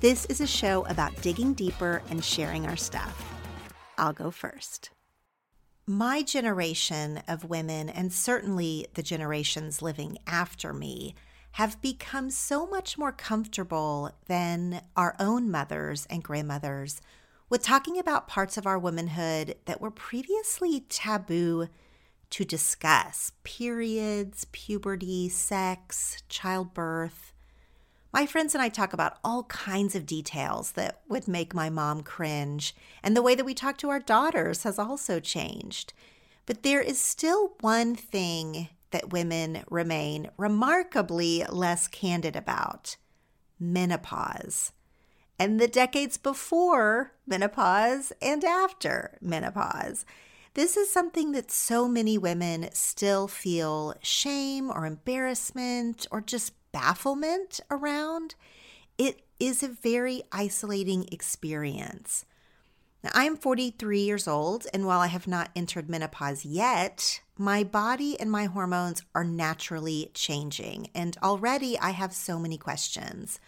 This is a show about digging deeper and sharing our stuff. I'll go first. My generation of women, and certainly the generations living after me, have become so much more comfortable than our own mothers and grandmothers with talking about parts of our womanhood that were previously taboo to discuss periods, puberty, sex, childbirth. My friends and I talk about all kinds of details that would make my mom cringe, and the way that we talk to our daughters has also changed. But there is still one thing that women remain remarkably less candid about menopause. And the decades before menopause and after menopause. This is something that so many women still feel shame or embarrassment or just bafflement around, it is a very isolating experience. Now, I am 43 years old, and while I have not entered menopause yet, my body and my hormones are naturally changing, and already I have so many questions.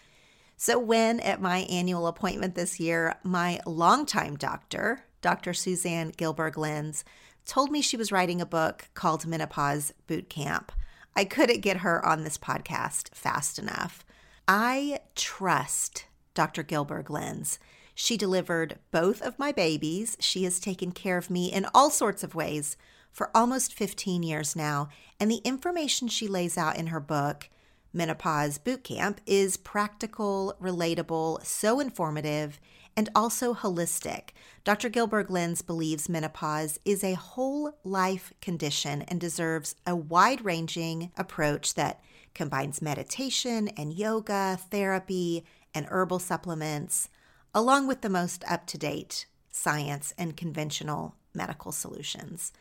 So, when at my annual appointment this year, my longtime doctor, Dr. Suzanne Gilberg Lenz, told me she was writing a book called Menopause Boot Camp, I couldn't get her on this podcast fast enough. I trust Dr. Gilberg Lenz. She delivered both of my babies. She has taken care of me in all sorts of ways for almost 15 years now. And the information she lays out in her book, Menopause Boot Camp, is practical, relatable, so informative, and also holistic. Dr. Gilberg Lenz believes menopause is a whole life condition and deserves a wide ranging approach that combines meditation and yoga, therapy, and herbal supplements, along with the most up to date science and conventional medical solutions.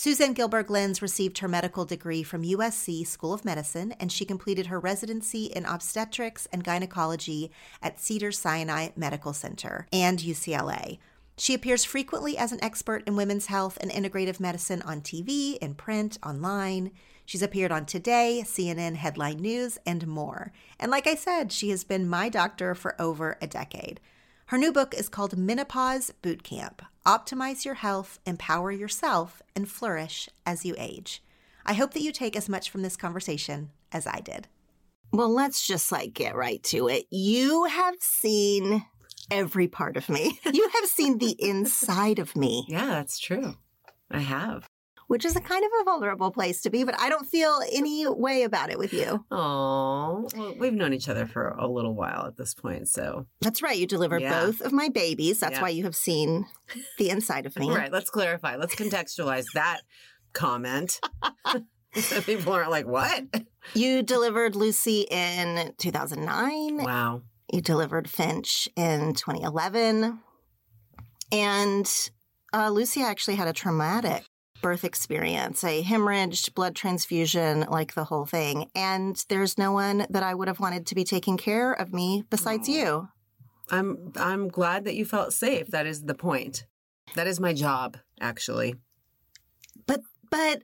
Suzanne Gilberg Lenz received her medical degree from USC School of Medicine, and she completed her residency in obstetrics and gynecology at Cedars Sinai Medical Center and UCLA. She appears frequently as an expert in women's health and integrative medicine on TV, in print, online. She's appeared on Today, CNN Headline News, and more. And like I said, she has been my doctor for over a decade. Her new book is called Menopause Boot Camp Optimize Your Health, Empower Yourself, and Flourish as You Age. I hope that you take as much from this conversation as I did. Well, let's just like get right to it. You have seen every part of me, you have seen the inside of me. Yeah, that's true. I have. Which is a kind of a vulnerable place to be, but I don't feel any way about it with you. Oh, well, we've known each other for a little while at this point, so That's right. You delivered Yeah. both of my babies. That's Yeah. why you have seen the inside of me. right. Let's clarify. Let's contextualize that comment. so people aren't like, "What?" You delivered Lucy in 2009. Wow. You delivered Finch in 2011. And uh, Lucy actually had a traumatic birth experience, a hemorrhaged blood transfusion, like the whole thing. And there's no one that I would have wanted to be taking care of me besides you. I'm I'm glad that you felt safe. That is the point. That is my job, actually. But but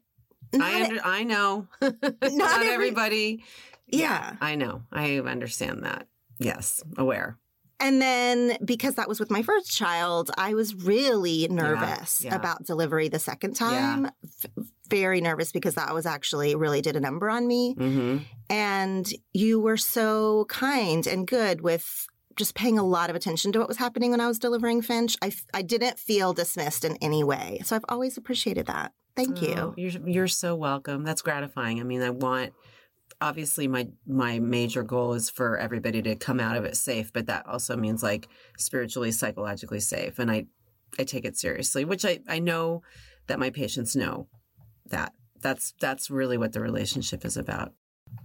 I under, I know. Not, every- everybody. yeah. I know. I understand that. Yes, aware. And then because that was with my first child, I was really nervous yeah. about delivery the second time. F- very nervous because that was actually really did a number on me. hmm And you were so kind and good with just paying a lot of attention to what was happening when I was delivering Finch. I, f- I didn't feel dismissed in any way. So I've always appreciated that. Thank you. Oh, you're you're so welcome. That's gratifying. I mean, I want obviously my my major goal is for everybody to come out of it safe, but that also means like spiritually, psychologically safe. And I I take it seriously, which I I know that my patients know that. That's that's really what the relationship is about.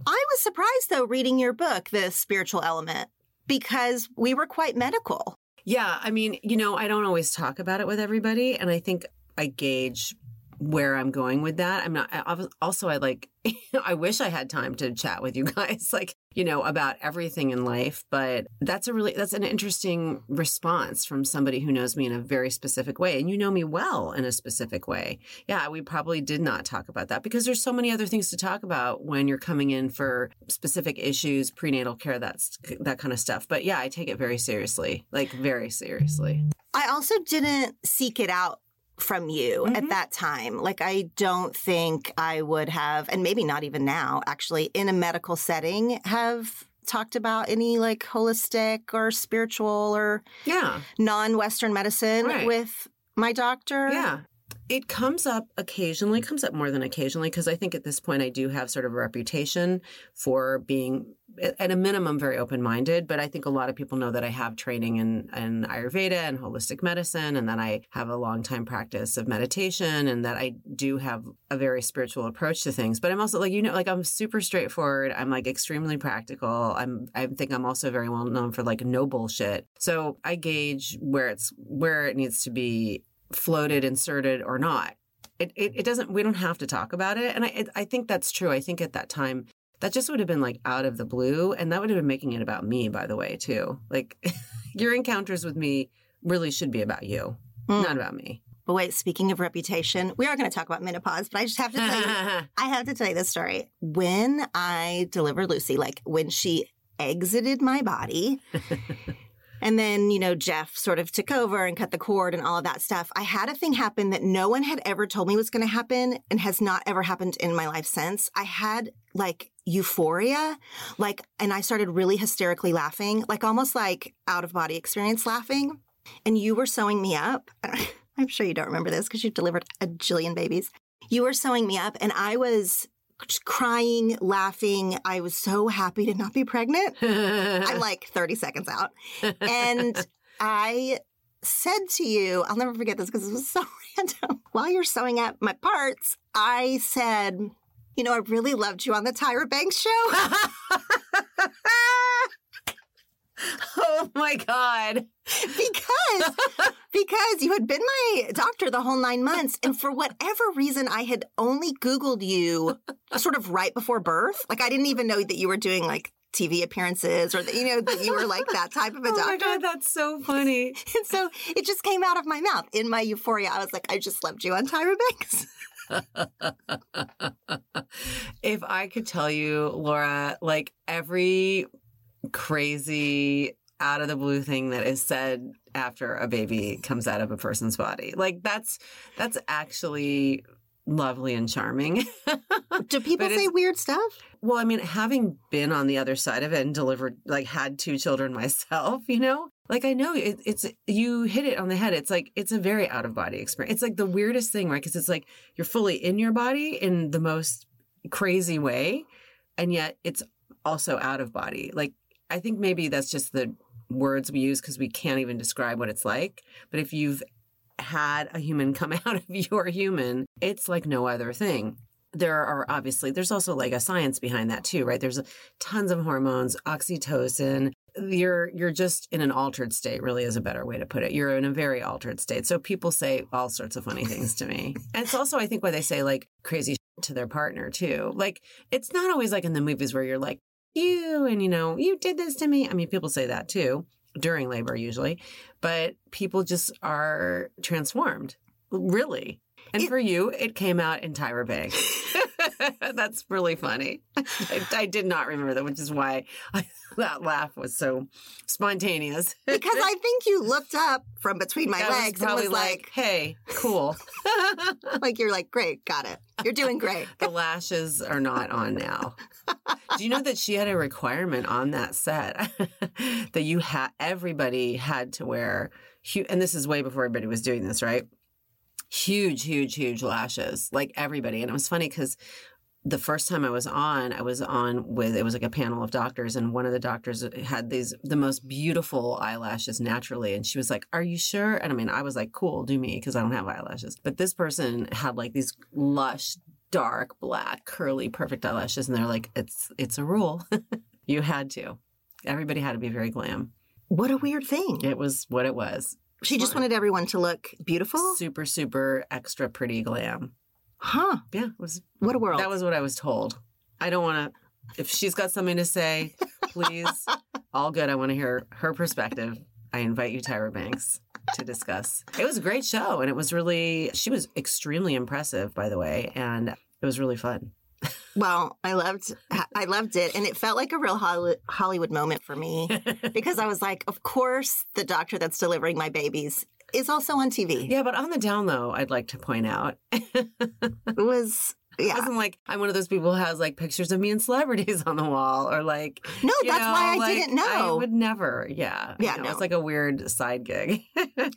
I was surprised though reading your book, The Spiritual Element, because we were quite medical. Yeah, I mean, you know, I don't always talk about it with everybody, and I think I gauge where I'm going with that. I'm not. I, also, I like. I wish I had time to chat with you guys, like you know, about everything in life. But that's a really that's an interesting response from somebody who knows me in a very specific way, and you know me well in a specific way. Yeah, we probably did not talk about that because there's so many other things to talk about when you're coming in for specific issues, prenatal care, that's that kind of stuff. But yeah, I take it very seriously, like very seriously. I also didn't seek it out from you at Mhm. that time. Like, I don't think I would have, and maybe not even now, actually, in a medical setting, have talked about any like holistic or spiritual or Yeah, non Western medicine Right. with my doctor. yeah. It comes up occasionally, comes up more than occasionally, because I think at this point I do have sort of a reputation for being, at a minimum, very open minded. But I think a lot of people know that I have training in, in Ayurveda and holistic medicine, and that I have a long time practice of meditation, and that I do have a very spiritual approach to things. But I'm also like, you know, like I'm super straightforward. I'm like extremely practical. I'm, I think I'm also very well known for like no bullshit. So I gauge where it's, where it needs to be floated, inserted, or not. It, it, it doesn't, we don't have to talk about it. And I, it, I think that's true. I think at that time, that just would have been like out of the blue. And that would have been making it about me, by the way, too. Like your encounters with me really should be about you, Mm. not about me. But wait, speaking of reputation, we are going to talk about menopause, but I just have to tell you, I have to tell you this story. When I delivered Lucy, like when she exited my body, and then, you know, Jeff sort of took over and cut the cord and all of that stuff, I had a thing happen that no one had ever told me was going to happen and has not ever happened in my life since. I had like euphoria, like, and I started really hysterically laughing, like almost like out of body experience laughing. And you were sewing me up. I'm sure you don't remember this because you've delivered a jillion babies. You were sewing me up, and I was crying, laughing. I was so happy to not be pregnant. I'm like 30 seconds out. And I said to you, I'll never forget this because it was so random. While you're sewing up my parts, I said, you know, I really loved you on the Tyra Banks show. oh my God. because because you had been my doctor the whole nine months and for whatever reason i had only googled you sort of right before birth like i didn't even know that you were doing like tv appearances or that you know that you were like that type of a doctor. Oh my God, that's so funny. and so it just came out of my mouth in my euphoria i was like i just loved you on tyra banks if I could tell you, Laura, like every crazy out of the blue thing that is said after a baby comes out of a person's body, like that's that's actually lovely and charming. do people say weird stuff well, I mean, having been on the other side of it and delivered, like, had two children myself, you know, like I know it, it's you hit it on the head. It's like it's a very out of body experience. It's like the weirdest thing, right? Because it's like you're fully in your body in the most crazy way, and yet it's also out of body. Like I think maybe that's just the words we use because we can't even describe what it's like. But if you've had a human come out of your human, it's like no other thing. There are obviously there's also like a science behind that too right? There's tons of hormones oxytocin. You're you're just in an altered state really is a better way to put it. You're in a very altered state. So people say all sorts of funny things to me. And it's also i think why they say like crazy to their partner too. Like it's not always like in the movies where you're like you and you know you did this to me. I mean people say that too during labor usually but people just are transformed really and it, for you, it came out in Tyra Banks. That's really funny. I, I, did not remember that, which is why I, that laugh was so spontaneous. because I think you looked up from between my that legs was and was like, like, "Hey, cool." like you're like, "Great, got it. You're doing great." the lashes are not on now. Do you know that she had a requirement on that set that you had everybody had to wear, and this is way before everybody was doing this, right? Huge, huge, huge lashes, like everybody. And it was funny because the first time I was on, I was on with it was like a panel of doctors, and one of the doctors uh, had these the most beautiful eyelashes naturally, and she was like, "Are you sure?" And I mean, I was like, "Cool, do me," because I don't have eyelashes. But this person had like these lush, dark, black, curly, perfect eyelashes, and they're like, "It's it's a rule. you had to. Everybody had to be very glam." What a weird thing. It was what it was. She just wanted everyone to look beautiful. Super, super extra pretty glam. Huh. Yeah, it was What a world. that was what I was told. I don't want to. If she's got something to say, please, all good. I want to hear her perspective. I invite you, Tyra Banks, to discuss. It was a great show, and it was really. She was extremely impressive, by the way, and it was really fun. Well, I loved I loved it and it felt like a real Hollywood moment for me because I was like, of course the doctor that's delivering my babies is also on TV. Yeah, but on the down low, I'd like to point out. it was yeah. wasn't like I'm one of those people who has like pictures of me and celebrities on the wall or like No, that's know, why I like, didn't know. I would never. Yeah. Yeah, no. It's like a weird side gig.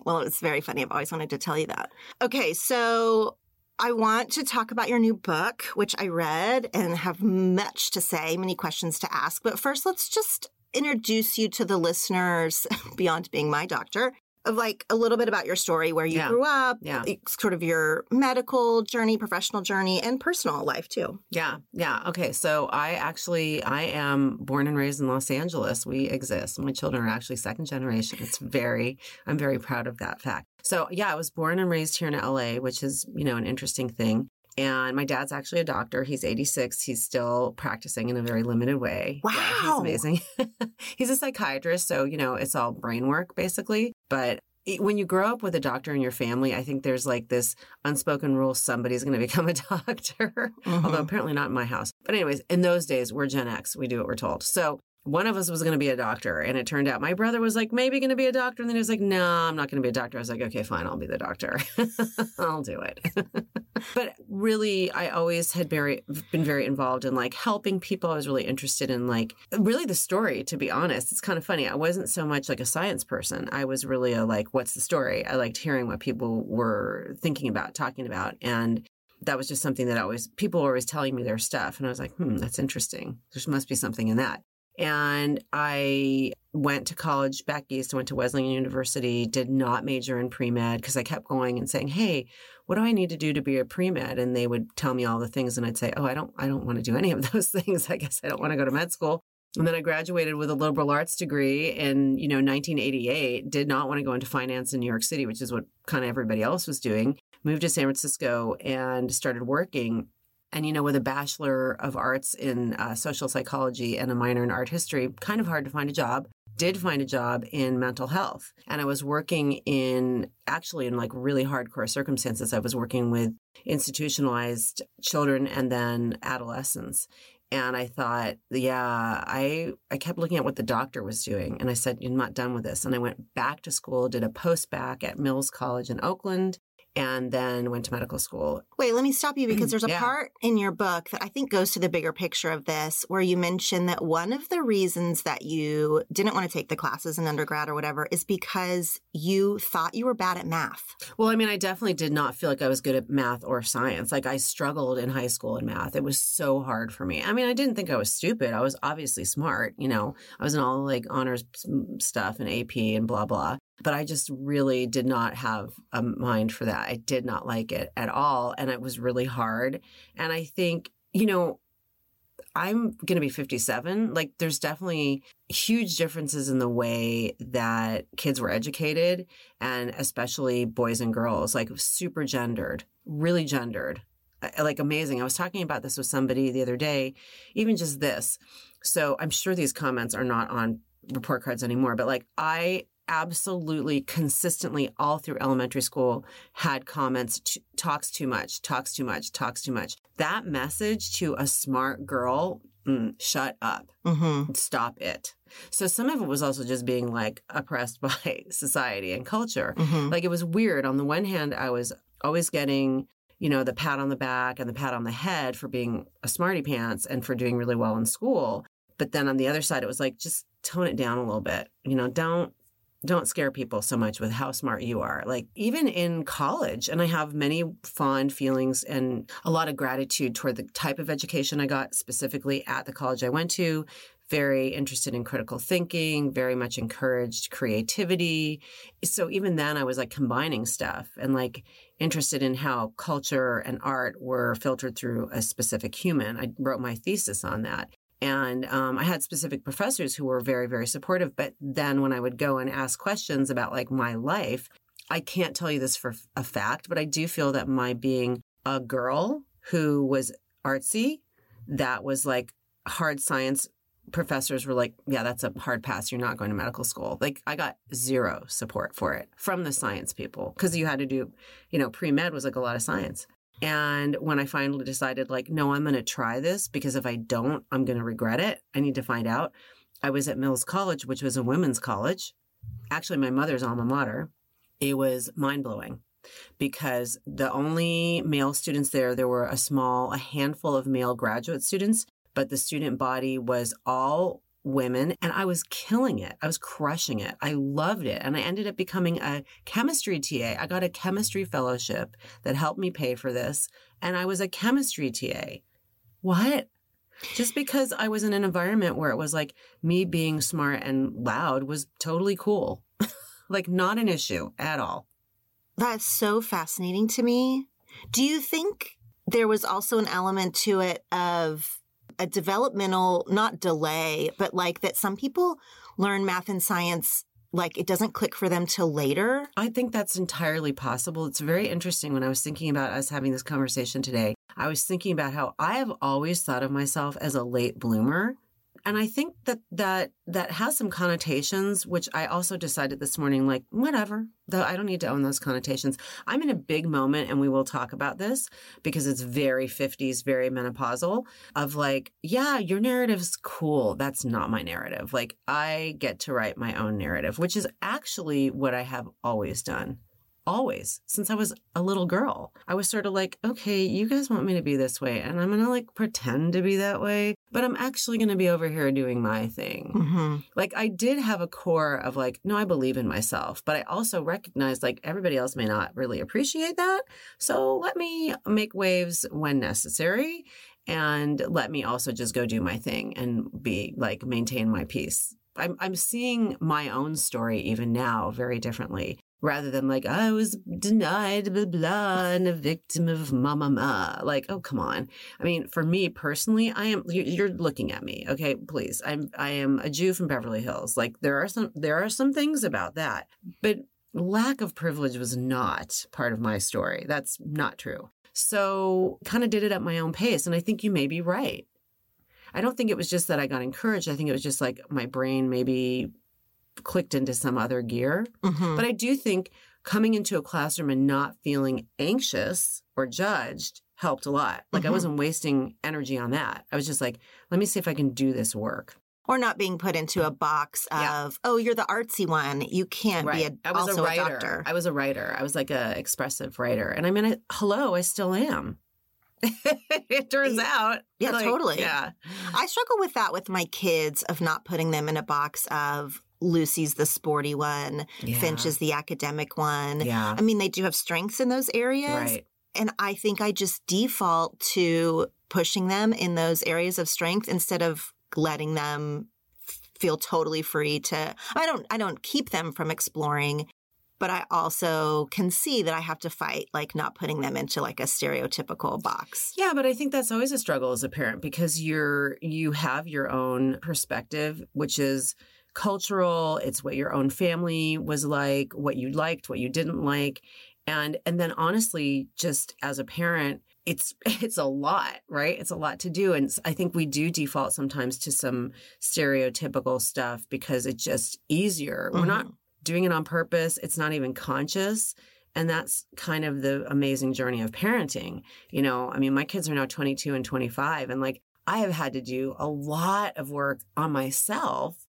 Well, it's very funny. I've always wanted to tell you that. Okay, so I want to talk about your new book, which I read and have much to say, many questions to ask. But first, let's just introduce you to the listeners beyond being my doctor like a little bit about your story, where you Yeah. grew up, Yeah. Eh, sort of your medical journey, professional journey, and personal life too. Yeah, yeah. Okay, so I actually I am born and raised in Los Angeles. We exist. My children are actually second generation. It's very I'm very proud of that fact. So yeah, I was born and raised here in LA, which is you know an interesting thing. And my dad's actually a doctor. He's 86. He's still practicing in a very limited way. Yeah, he's Wow. amazing. he's a psychiatrist, so you know it's all brain work basically. But when you grow up with a doctor in your family, I think there's like this unspoken rule: somebody's going to become a doctor Mhm. although apparently not in my house. But anyways, in those days, we're Gen X. We do what we're told. So one of us was going to be a doctor, and it turned out my brother was like maybe going to be a doctor, and then he was like, "No, I'm not going to be a doctor." I was like, "Okay, fine, I'll be the doctor. I'll do it." but really, I always had very been very involved in like helping people. I was really interested in like really the story. To be honest, it's kind of funny. I wasn't so much like a science person. I was really a like, "What's the story?" I liked hearing what people were thinking about, talking about, and that was just something that always people were always telling me their stuff and i was like hmm that's interesting there must be something in that and i went to college back east went to wesleyan university did not major in pre-med because i kept going and saying hey what do i need to do to be a pre-med and they would tell me all the things and i'd say oh i don't i don't want to do any of those things i guess i don't want to go to med school and then I graduated with a liberal arts degree in, you know, 1988. Did not want to go into finance in New York City, which is what kind of everybody else was doing. Moved to San Francisco and started working. And, you know, with a Bachelor of Arts in uh, social psychology and a minor in art history, kind of hard to find a job. Did find a job in mental health. And I was working in actually in like really hardcore circumstances. I was working with institutionalized children and then adolescents. And I thought, yeah, I I kept looking at what the doctor was doing, and I said, "I'm not done with this." And I went back to school, did a post-bac at Mills College in Oakland, and then went to medical school. Wait, let me stop you because mm, there's a Yeah. part in your book that I think goes to the bigger picture of this where you mention that one of the reasons that you didn't want to take the classes in undergrad or whatever is because you thought you were bad at math. Well, I mean, I definitely did not feel like I was good at math or science. Like I struggled in high school in math. It was so hard for me. I mean, I didn't think I was stupid. I was obviously smart, you know. I was in all like honors mm, stuff and AP and blah blah. But I just really did not have a mind for that. I did not like it at all and it was really hard. And I think, you know, I'm going to be 57. Like, there's definitely huge differences in the way that kids were educated, and especially boys and girls, like super gendered, really gendered, Uh, like amazing. I was talking about this with somebody the other day, even just this. So I'm sure these comments are not on report cards anymore, but like, I absolutely consistently all through elementary school had comments t- talks too much talks too much talks too much. That message to a smart girl mm, shut up. Mm-hmm. stop it. So some of it was also just being like oppressed by society and culture. Mm-hmm. like it was weird. On the one hand i was always getting you know the pat on the back and the pat on the head for being a smarty pants and for doing really well in school. But then on the other side it was like just tone it down a little bit. You know don't don't scare people so much with how smart you are. Like even in college, and I have many fond feelings and a lot of gratitude toward the type of education I got specifically at the college I went to. Very interested in critical thinking, very much encouraged creativity. So even then I was like combining stuff and like interested in how culture and art were filtered through a specific human. I wrote my thesis on that. And um, I had specific professors who were very, very supportive. But then when I would go and ask questions about like my life, I can't tell you this for a fact, but I do feel that my being a girl who was artsy, that was like hard science professors were like, yeah, that's a hard pass. You're not going to medical school. Like I got zero support for it from the science people because you had to do, you know, pre med was like a lot of science. And when I finally decided, like, no, I'm going to try this because if I don't, I'm going to regret it. I need to find out. I was at Mills College, which was a women's college, actually, my mother's alma mater. It was mind blowing because the only male students there, there were a small, a handful of male graduate students, but the student body was all women and I was killing it. I was crushing it. I loved it. And I ended up becoming a chemistry TA. I got a chemistry fellowship that helped me pay for this. And I was a chemistry TA. What? Just because I was in an environment where it was like me being smart and loud was totally cool. like not an issue at all. That's so fascinating to me. Do you think there was also an element to it of a developmental, not delay, but like that some people learn math and science like it doesn't click for them till later? I think that's entirely possible. It's very interesting when I was thinking about us having this conversation today. I was thinking about how I have always thought of myself as a late bloomer. And I think that that that has some connotations, which I also decided this morning, like whatever. Though I don't need to own those connotations. I'm in a big moment, and we will talk about this because it's very 50s, very menopausal. Of like, yeah, your narrative's cool. That's not my narrative. Like I get to write my own narrative, which is actually what I have always done always since I was a little girl. I was sort of like, okay, you guys want me to be this way, and I'm gonna like pretend to be that way, but I'm actually gonna be over here doing my thing. Mm-hmm. Like, I did have a core of like, no, I believe in myself, but I also recognized like everybody else may not really appreciate that. So let me make waves when necessary. And let me also just go do my thing and be like, maintain my peace. I'm, I'm seeing my own story even now very differently rather than like I was denied, blah blah, and a victim of mama ma. Like, oh come on. I mean, for me personally, I am. you- You're looking at me, okay? Please, I'm. I am a Jew from Beverly Hills. Like, there are some. There are some things about that, but lack of privilege was not part of my story. That's not true. So, kind of did it at my own pace, and I think you may be right. I don't think it was just that I got encouraged. I think it was just like my brain maybe clicked into some other gear. Mm-hmm. But I do think coming into a classroom and not feeling anxious or judged helped a lot. Like I Mhm. wasn't wasting energy on that. I was just like, let me see if I can do this work. or not being put into a box of Yeah. oh you're the artsy one you can't be a, I was also a writer. doctor I was a writer. I was like a expressive writer. And I mean, I, hello, I still am. it turns out. Yeah, like, totally. Yeah. I struggle with that with my kids of not putting them in a box of Lucy's the sporty one, yeah. Finch is the academic one. Yeah. I mean, they do have strengths in those areas. Right. And I think I just default to pushing them in those areas of strength instead of letting them feel totally free to I don't I don't keep them from exploring but I also can see that I have to fight like not putting them into like a stereotypical box. Yeah, but I think that's always a struggle as a parent because you're you have your own perspective, which is cultural, it's what your own family was like, what you liked, what you didn't like. And and then honestly, just as a parent, it's it's a lot, right? It's a lot to do and I think we do default sometimes to some stereotypical stuff because it's just easier. We're not Mhm. doing it on purpose. It's not even conscious. And that's kind of the amazing journey of parenting. You know, I mean, my kids are now 22 and 25, and like I have had to do a lot of work on myself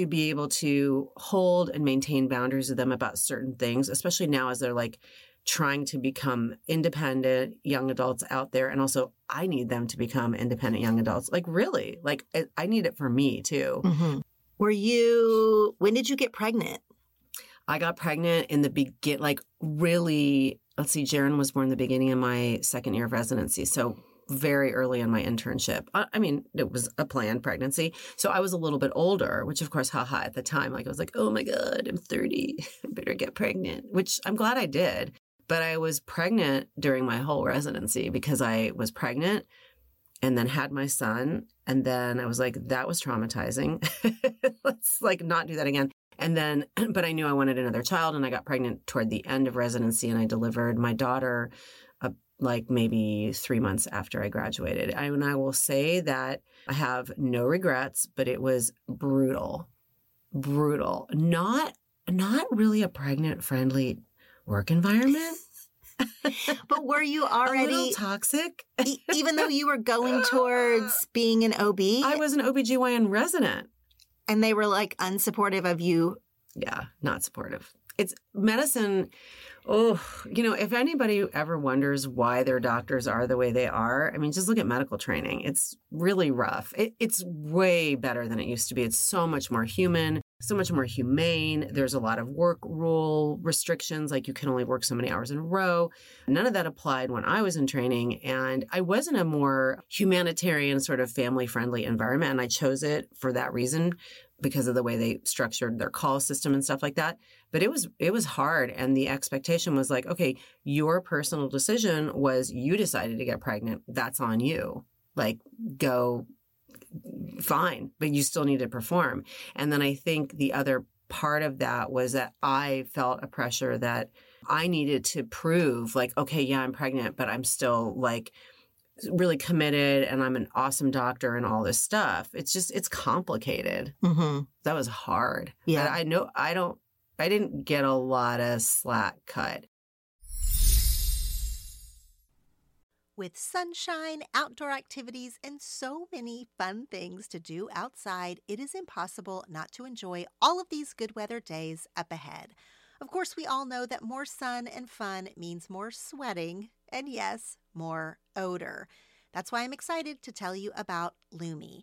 to be able to hold and maintain boundaries with them about certain things, especially now as they're like trying to become independent young adults out there. And also, I need them to become independent young adults. Like, really, like, I- I need it for me too. Mhm. Were you when did you get pregnant? I got pregnant in the begin, like really. Let's see, Jaron was born the beginning of my second year of residency, so very early in my internship. I, mean, it was a planned pregnancy, so I was a little bit older, which of course, haha, at the time, like I was like, oh my god, I'm 30, I better get pregnant, which I'm glad I did. But I was pregnant during my whole residency because I was pregnant and then had my son, and then I was like, that was traumatizing. Let's like not do that again. And then, but I knew I wanted another child, and I got pregnant toward the end of residency, and I delivered my daughter, like maybe three months after I graduated. I, and I will say that I have no regrets, but it was brutal, brutal. Not, not really a pregnant friendly work environment. But were you already toxic. e- even though you were going towards being an OB I was an OBGYN resident. and they were like unsupportive of you yeah, not supportive. It's medicine. Oh, you know, if anybody ever wonders why their doctors are the way they are, I mean, just look at medical training. It's really rough. It, it's way better than it used to be. It's so much more human, so much more humane. There's a lot of work rule restrictions, like you can only work so many hours in a row. None of that applied when I was in training. And I was in a more humanitarian, sort of family friendly environment. And I chose it for that reason because of the way they structured their call system and stuff like that but it was it was hard and the expectation was like okay your personal decision was you decided to get pregnant that's on you like go fine but you still need to perform and then i think the other part of that was that i felt a pressure that i needed to prove like okay yeah i'm pregnant but i'm still like really committed and i'm an awesome doctor and all this stuff it's just it's complicated mm-hmm. that was hard. Yeah. But I know I don't I didn't get a lot of slack cut. With sunshine, outdoor activities, and so many fun things to do outside, it is impossible not to enjoy all of these good weather days up ahead. Of course, we all know that more sun and fun means more sweating, and yes, more odor. That's why I'm excited to tell you about Lume.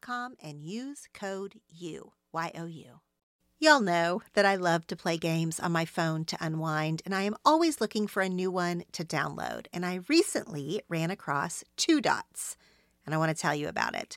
com and use code U, Y O U. Y'all know that I love to play games on my phone to unwind, and I am always looking for a new one to download. And I recently ran across Two Dots, and I want to tell you about it.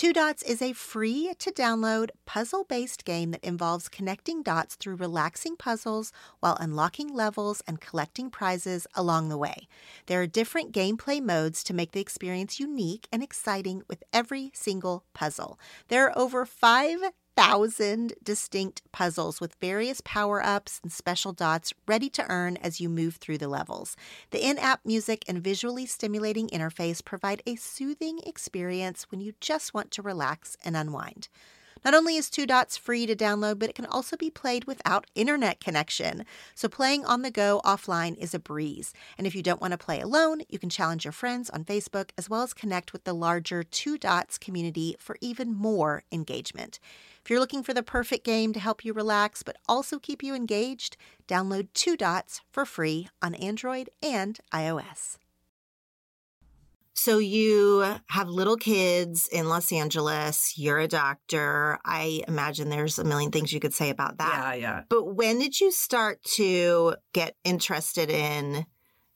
Two Dots is a free to download puzzle based game that involves connecting dots through relaxing puzzles while unlocking levels and collecting prizes along the way. There are different gameplay modes to make the experience unique and exciting with every single puzzle. There are over 5 thousand distinct puzzles with various power ups and special dots ready to earn as you move through the levels. The in app music and visually stimulating interface provide a soothing experience when you just want to relax and unwind. Not only is Two Dots free to download, but it can also be played without internet connection. So playing on the go offline is a breeze. And if you don't want to play alone, you can challenge your friends on Facebook as well as connect with the larger Two Dots community for even more engagement. If you're looking for the perfect game to help you relax but also keep you engaged, download Two Dots for free on Android and iOS. So you have little kids in Los Angeles. You're a doctor. I imagine there's a million things you could say about that. Yeah, yeah. But when did you start to get interested in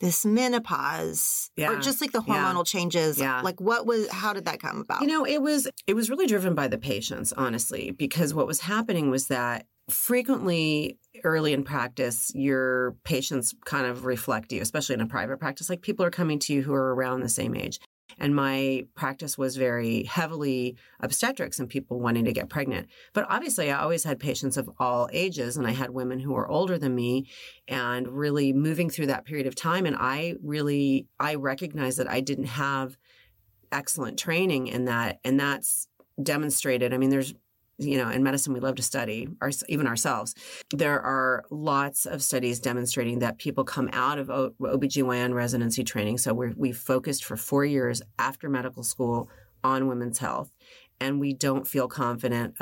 this menopause Yeah. or just like the Yeah. hormonal changes? Yeah. Like what was how did that come about? You know, it was it was really driven by the patients, honestly, because what was happening was that frequently early in practice, your patients kind of reflect you, especially in a private practice. Like people are coming to you who are around the same age. And my practice was very heavily obstetrics and people wanting to get pregnant. But obviously, I always had patients of all ages, and I had women who were older than me and really moving through that period of time. And I really, I recognized that I didn't have excellent training in that. And that's demonstrated. I mean, there's, you know, in medicine, we love to study, our, even ourselves. There are lots of studies demonstrating that people come out of O- OBGYN residency training. So we're, we focused for four years after medical school on women's health, and we don't feel confident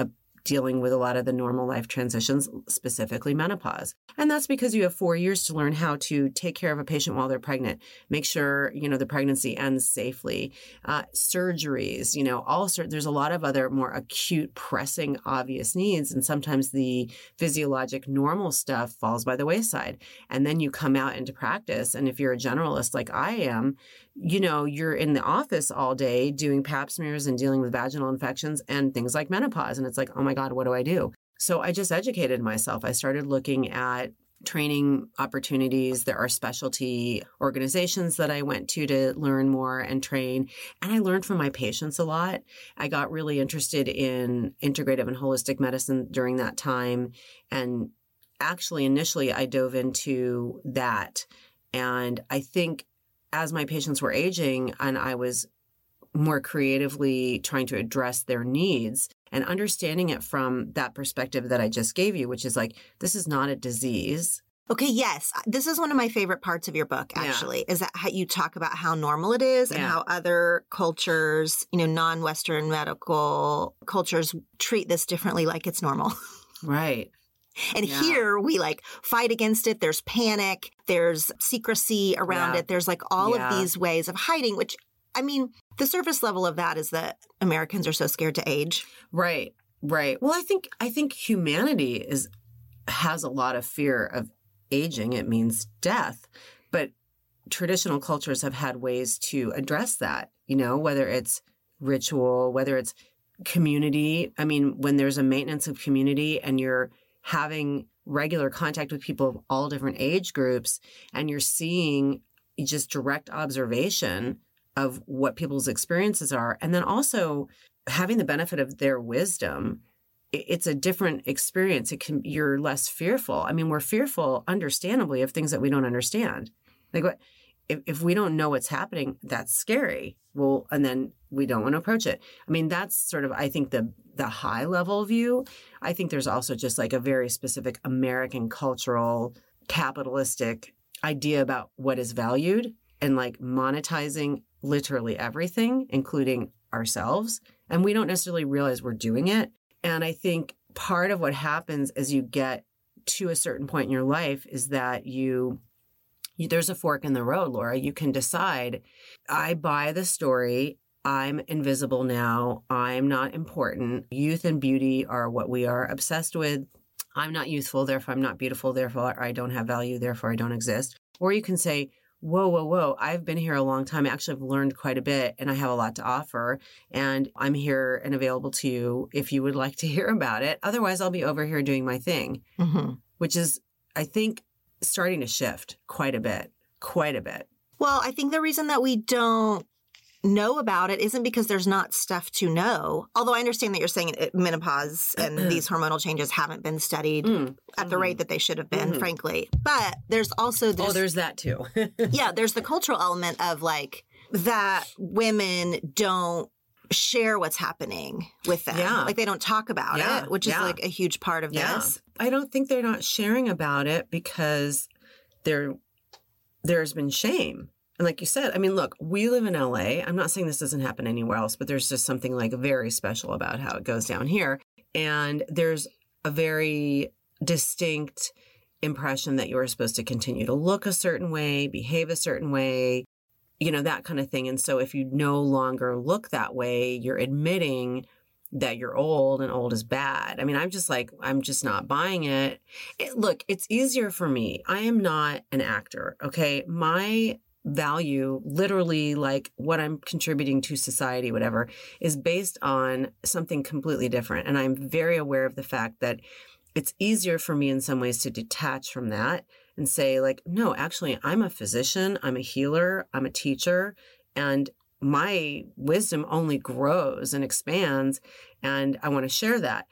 dealing with a lot of the normal life transitions, specifically menopause. And that's because you have four years to learn how to take care of a patient while they're pregnant, make sure, you know, the pregnancy ends safely, uh, surgeries, you know, all sort, there's a lot of other more acute, pressing, obvious needs. And sometimes the physiologic normal stuff falls by the wayside. And then you come out into practice. And if you're a generalist like I am, you know, you're in the office all day doing pap smears and dealing with vaginal infections and things like menopause. And it's like, oh my God, what do I do? So I just educated myself. I started looking at training opportunities. There are specialty organizations that I went to to learn more and train. And I learned from my patients a lot. I got really interested in integrative and holistic medicine during that time. And actually, initially, I dove into that. And I think as my patients were aging and I was more creatively trying to address their needs and understanding it from that perspective that I just gave you, which is like, this is not a disease. Okay, yes. This is one of my favorite parts of your book, Yeah. actually, is that how you talk about how normal it is and Yeah. how other cultures, you know, non Western medical cultures treat this differently, like it's normal. Right. And Yeah. here we like fight against it. There's panic, there's secrecy around Yeah. it, there's like all Yeah. of these ways of hiding, which I mean, the surface level of that is that Americans are so scared to age. Right. Right. Well, I think I think humanity is has a lot of fear of aging. It means death. But traditional cultures have had ways to address that, you know, whether it's ritual, whether it's community. I mean, when there's a maintenance of community and you're having regular contact with people of all different age groups and you're seeing just direct observation of what people's experiences are. And then also having the benefit of their wisdom it's a different experience. It can you're less fearful. I mean we're fearful understandably of things that we don't understand. Like what if, if we don't know what's happening that's scary. Well and then we don't want to approach it. I mean that's sort of i think the the high level view. I think there's also just like a very specific american cultural capitalistic idea about what is valued and like monetizing literally everything including ourselves. And we don't necessarily realize we're doing it. And i think part of what happens as you get to a certain point in your life is that you you, there's a fork in the road, Laura. You can decide, I buy the story. I'm invisible now. I'm not important. Youth and beauty are what we are obsessed with. I'm not youthful, therefore I'm not beautiful, therefore I don't have value, therefore I don't exist. Or you can say, whoa, whoa, whoa, I've been here a long time. I actually, I've learned quite a bit and I have a lot to offer. And I'm here and available to you if you would like to hear about it. Otherwise, I'll be over here doing my thing, hmm which is, I think, starting to shift quite a bit, quite a bit. Well, I think the reason that we don't know about it isn't because there's not stuff to know. Although I understand that you're saying it- menopause and these hormonal changes haven't been studied Mm. at the rate that they should have been, Mhm. frankly. But there's also this, oh, there's that too. yeah, there's the cultural element of like that women don't share what's happening with them. Yeah. Like they don't talk about Yeah, it, which is yeah. like a huge part of Yeah. this. I don't think they're not sharing about it because there there's been shame. And like you said, I mean, look, we live in LA. I'm not saying this doesn't happen anywhere else, but there's just something like very special about how it goes down here. And there's a very distinct impression that you're supposed to continue to look a certain way, behave a certain way, you know, that kind of thing. And so if you no longer look that way, you're admitting that you're old and old is bad. I mean, I'm just like, I'm just not buying it. it. Look, it's easier for me. I am not an actor, okay? My value, literally like what I'm contributing to society, whatever, is based on something completely different. And I'm very aware of the fact that it's easier for me in some ways to detach from that and say, like, no, actually, I'm a physician, I'm a healer, I'm a teacher, and my wisdom only grows and expands. And I want to share that.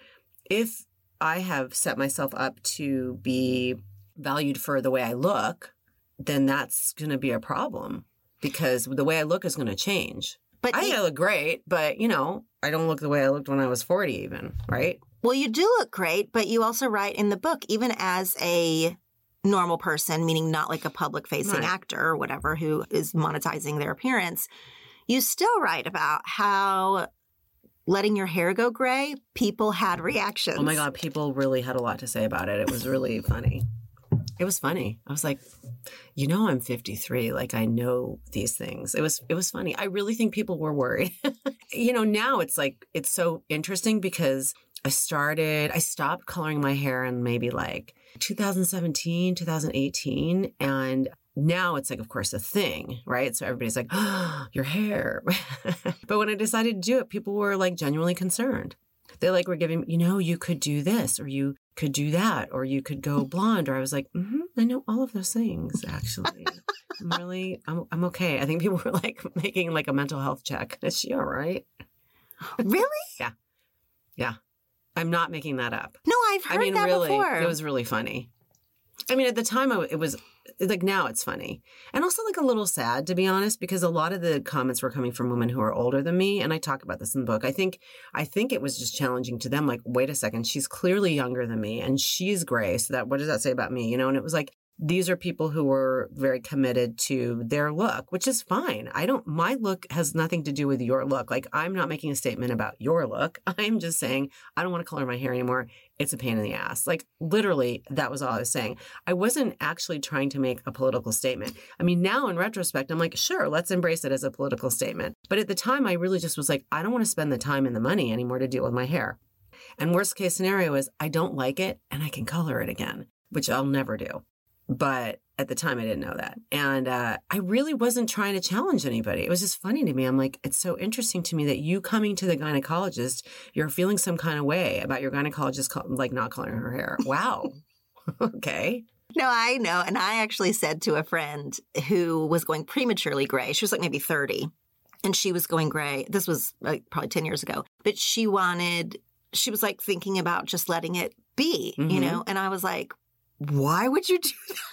If I have set myself up to be valued for the way I look, then that's going to be a problem because the way I look is going to change. But I you- look great, but you know, I don't look the way I looked when I was 40 even, right? Well, you do look great, but you also write in the book, even as a normal person, meaning not like a public facing Right. actor or whatever who is monetizing their appearance, you still write about how letting your hair go gray, people had reactions. Oh my God, people really had a lot to say about it. It was really funny. It was funny. I was like, you know, I'm 53. Like I know these things. It was it was funny. I really think people were worried. you know, now it's like it's so interesting because I started, I stopped coloring my hair in maybe like 2017, 2018. And now it's like, of course, a thing, right? So everybody's like, oh, your hair. but when I decided to do it, people were like genuinely concerned. They like were giving, you know, you could do this or you could do that or you could go blonde. Or I was like, mm-hmm, I know all of those things, actually. I'm really, I'm, I'm okay. I think people were like making like a mental health check. Is she all right? really? Yeah. Yeah. I'm not making that up. No, I've heard I mean, that really, before. it was really funny. I mean, at the time, it was like now it's funny and also like a little sad to be honest, because a lot of the comments were coming from women who are older than me, and I talk about this in the book. I think, I think it was just challenging to them. Like, wait a second, she's clearly younger than me, and she's gray. So that what does that say about me? You know? And it was like these are people who were very committed to their look, which is fine. I don't, my look has nothing to do with your look. Like, I'm not making a statement about your look. I'm just saying, I don't want to color my hair anymore. It's a pain in the ass. Like, literally, that was all I was saying. I wasn't actually trying to make a political statement. I mean, now in retrospect, I'm like, sure, let's embrace it as a political statement. But at the time, I really just was like, I don't want to spend the time and the money anymore to deal with my hair. And worst case scenario is I don't like it and I can color it again, which I'll never do. But at the time, I didn't know that. And uh, I really wasn't trying to challenge anybody. It was just funny to me. I'm like, it's so interesting to me that you coming to the gynecologist, you're feeling some kind of way about your gynecologist, co- like not coloring her hair. Wow. okay. No, I know. And I actually said to a friend who was going prematurely gray, she was like maybe 30, and she was going gray. This was like probably 10 years ago, but she wanted, she was like thinking about just letting it be, you Mhm. know? And I was like, why would you do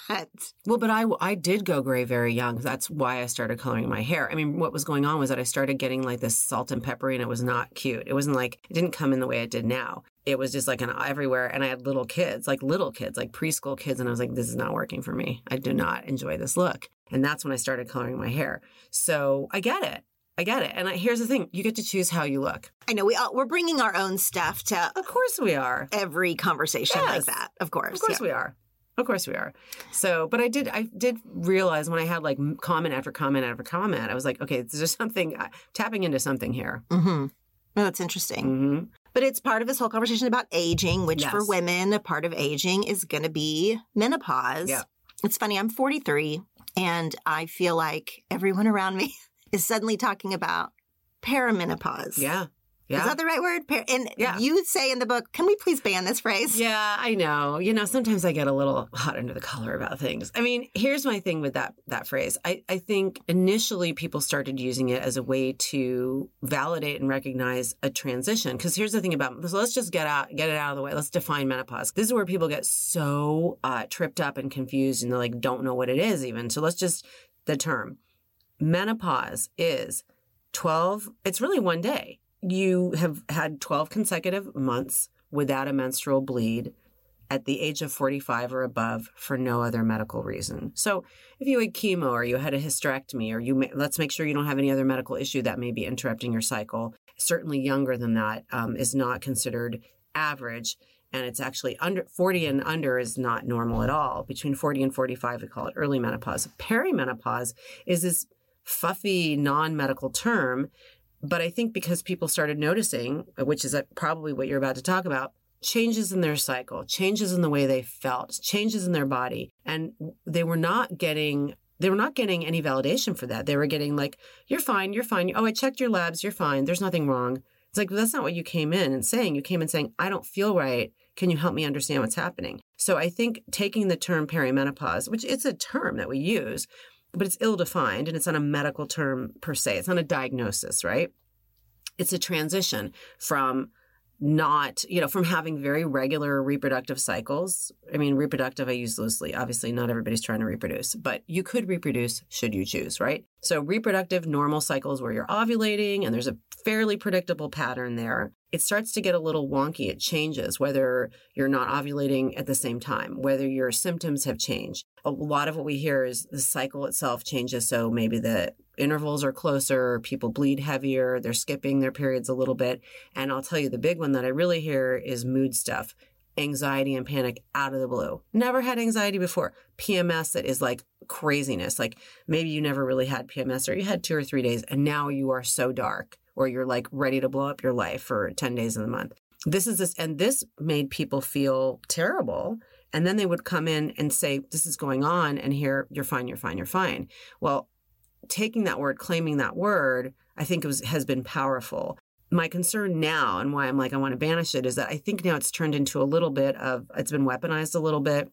that? Well, but I, I did go gray very young. That's why I started coloring my hair. I mean, what was going on was that I started getting like this salt and peppery, and it was not cute. It wasn't like, it didn't come in the way it did now. It was just like an everywhere. And I had little kids, like little kids, like preschool kids. And I was like, this is not working for me. I do not enjoy this look. And that's when I started coloring my hair. So I get it. I get it. And I, here's the thing you get to choose how you look. I know we all, we're bringing our own stuff to Of course we are. every conversation like that, of course. Of course yeah. we are. Of course we are. So, but I did, I did realize when I had like comment after comment after comment, I was like, okay, there's something uh, tapping into something here. Mm-hmm. No, that's interesting. hmm But it's part of this whole conversation about aging, which for women, a part of aging is going to be menopause. Yeah. It's funny, I'm 43 and I feel like everyone around me is suddenly talking about perimenopause. Yeah. Yeah. Is that the right word? Per- and Yeah. you say in the book, can we please ban this phrase? Yeah, I know. You know, sometimes I get a little hot under the collar about things. I mean, here's my thing with that that phrase. I, I think initially people started using it as a way to validate and recognize a transition. Because here's the thing about so let's just get out get it out of the way. Let's define menopause. This is where people get so uh, tripped up and confused and they like don't know what it is even. So let's just the term menopause is 12 it's really one day you have had 12 consecutive months without a menstrual bleed at the age of 45 or above for no other medical reason. So, if you had chemo or you had a hysterectomy or you may, let's make sure you don't have any other medical issue that may be interrupting your cycle. Certainly younger than that um, is not considered average and it's actually under 40 and under is not normal at all. Between 40 and 45 we call it early menopause. Perimenopause is this fluffy non-medical term but I think because people started noticing, which is uh, probably what you're about to talk about, changes in their cycle, changes in the way they felt, changes in their body, and they were not getting they were not getting any validation for that. They were getting like, "You're fine, you're fine. Oh, I checked your labs, you're fine. There's nothing wrong." It's like that's not what you came in and saying. You came in saying, "I don't feel right. Can you help me understand what's happening?" So I think taking the term perimenopause, which it's a term that we use, but it's ill defined and it's not a medical term per se. It's not a diagnosis, right? It's a transition from not, you know, from having very regular reproductive cycles. I mean, reproductive, I use loosely. Obviously, not everybody's trying to reproduce, but you could reproduce should you choose, right? So, reproductive normal cycles where you're ovulating and there's a fairly predictable pattern there. It starts to get a little wonky. It changes whether you're not ovulating at the same time, whether your symptoms have changed. A lot of what we hear is the cycle itself changes. So, maybe the intervals are closer, people bleed heavier, they're skipping their periods a little bit. And I'll tell you, the big one that I really hear is mood stuff, anxiety and panic out of the blue. Never had anxiety before. PMS that is like craziness. Like maybe you never really had PMS or you had two or three days and now you are so dark or you're like ready to blow up your life for 10 days of the month. This is this, and this made people feel terrible. And then they would come in and say, This is going on. And here, you're fine, you're fine, you're fine. Well, taking that word, claiming that word, I think it was, has been powerful. My concern now and why I'm like, I want to banish it is that I think now it's turned into a little bit of, it's been weaponized a little bit.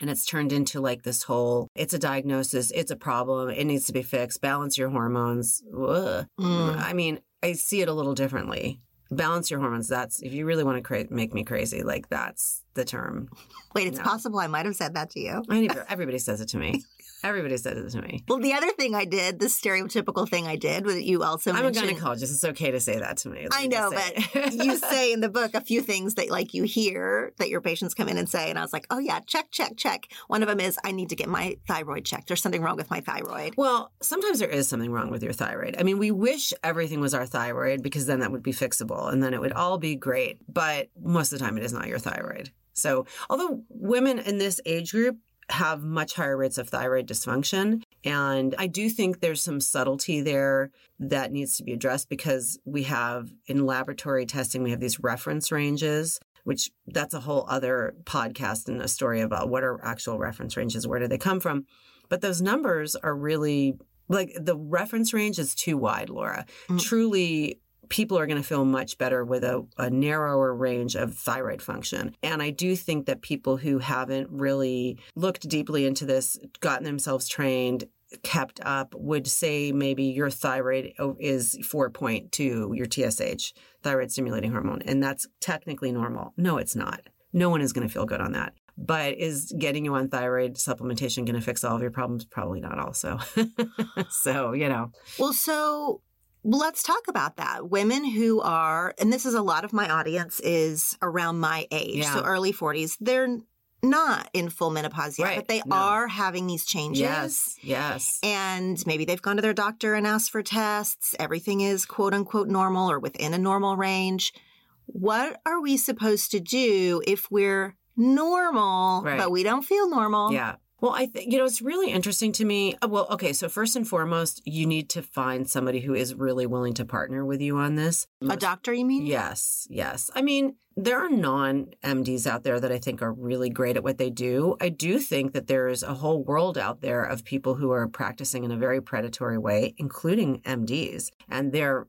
And it's turned into like this whole, it's a diagnosis, it's a problem, it needs to be fixed, balance your hormones. Mm. I mean, I see it a little differently. Balance your hormones. That's, if you really want to cra- make me crazy, like that's the term. Wait, it's No. possible I might have said that to you. I never, everybody says it to me. Everybody says it to me. Well, the other thing I did, the stereotypical thing I did, was you also I'm a gynecologist. It's okay to say that to me. let I know, but you say in the book a few things that like you hear that your patients come in and say, and I was like, oh yeah, check, check, check. One of them is I need to get my thyroid checked. There's something wrong with my thyroid. Well, sometimes there is something wrong with your thyroid. I mean, we wish everything was our thyroid because then that would be fixable and then it would all be great. But most of the time, it is not your thyroid. So, although women in this age group have much higher rates of thyroid dysfunction, and I do think there's some subtlety there that needs to be addressed because we have in laboratory testing, we have these reference ranges which that's a whole other podcast and a story about what are actual reference ranges, where do they come from. But those numbers are really like the reference range is too wide, Laura. Mm. Truly, people are going to feel much better with a, a narrower range of thyroid function. And I do think that people who haven't really looked deeply into this, gotten themselves trained, kept up would say maybe your thyroid oh, is 4.2 your TSH thyroid stimulating hormone and that's technically normal. No it's not. No one is going to feel good on that. But is getting you on thyroid supplementation going to fix all of your problems? Probably not also. So you know. Well, so let's talk about that. Women who are, and this is a lot of my audience is around my age, so early 40s. They're not in full menopause yet, Right. but they No. are having these changes. yes yes And maybe they've gone to their doctor and asked for tests. Everything is quote unquote normal or within a normal range. What are we supposed to do if we're normal, Right. but we don't feel normal? yeah Well, I think, you know, it's really interesting to me. Uh, well, okay. So, first and foremost, you need to find somebody who is really willing to partner with you on this. A doctor, you mean? Yes, yes. I mean, there are non MDs out there that I think are really great at what they do. I do think that there's a whole world out there of people who are practicing in a very predatory way, including MDs. And they're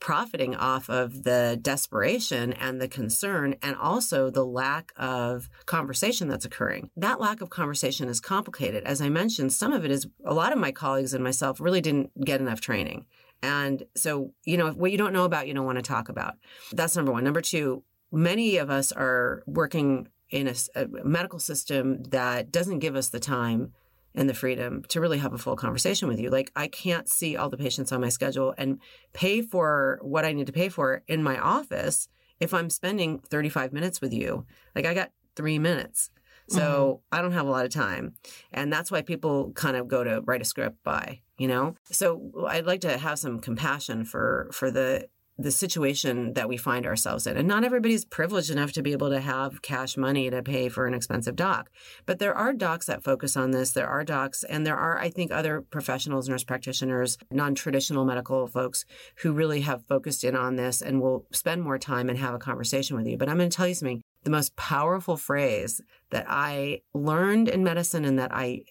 profiting off of the desperation and the concern and also the lack of conversation that's occurring. That lack of conversation is complicated. As I mentioned, some of it is a lot of my colleagues and myself really didn't get enough training. And so, you know, what you don't know about, you don't want to talk about. That's number one. Number two, many of us are working in a, a medical system that doesn't give us the time and the freedom to really have a full conversation with you. Like I can't see all the patients on my schedule and pay for what I need to pay for in my office if I'm spending 35 minutes with you. Like I got 3 minutes. So mm-hmm. I don't have a lot of time. And that's why people kind of go to write a script by, you know? So I'd like to have some compassion for for the the situation that we find ourselves in. And not everybody's privileged enough to be able to have cash money to pay for an expensive doc. But there are docs that focus on this. There are docs, and there are, I think, other professionals, nurse practitioners, non traditional medical folks who really have focused in on this and will spend more time and have a conversation with you. But I'm going to tell you something the most powerful phrase that I learned in medicine and that I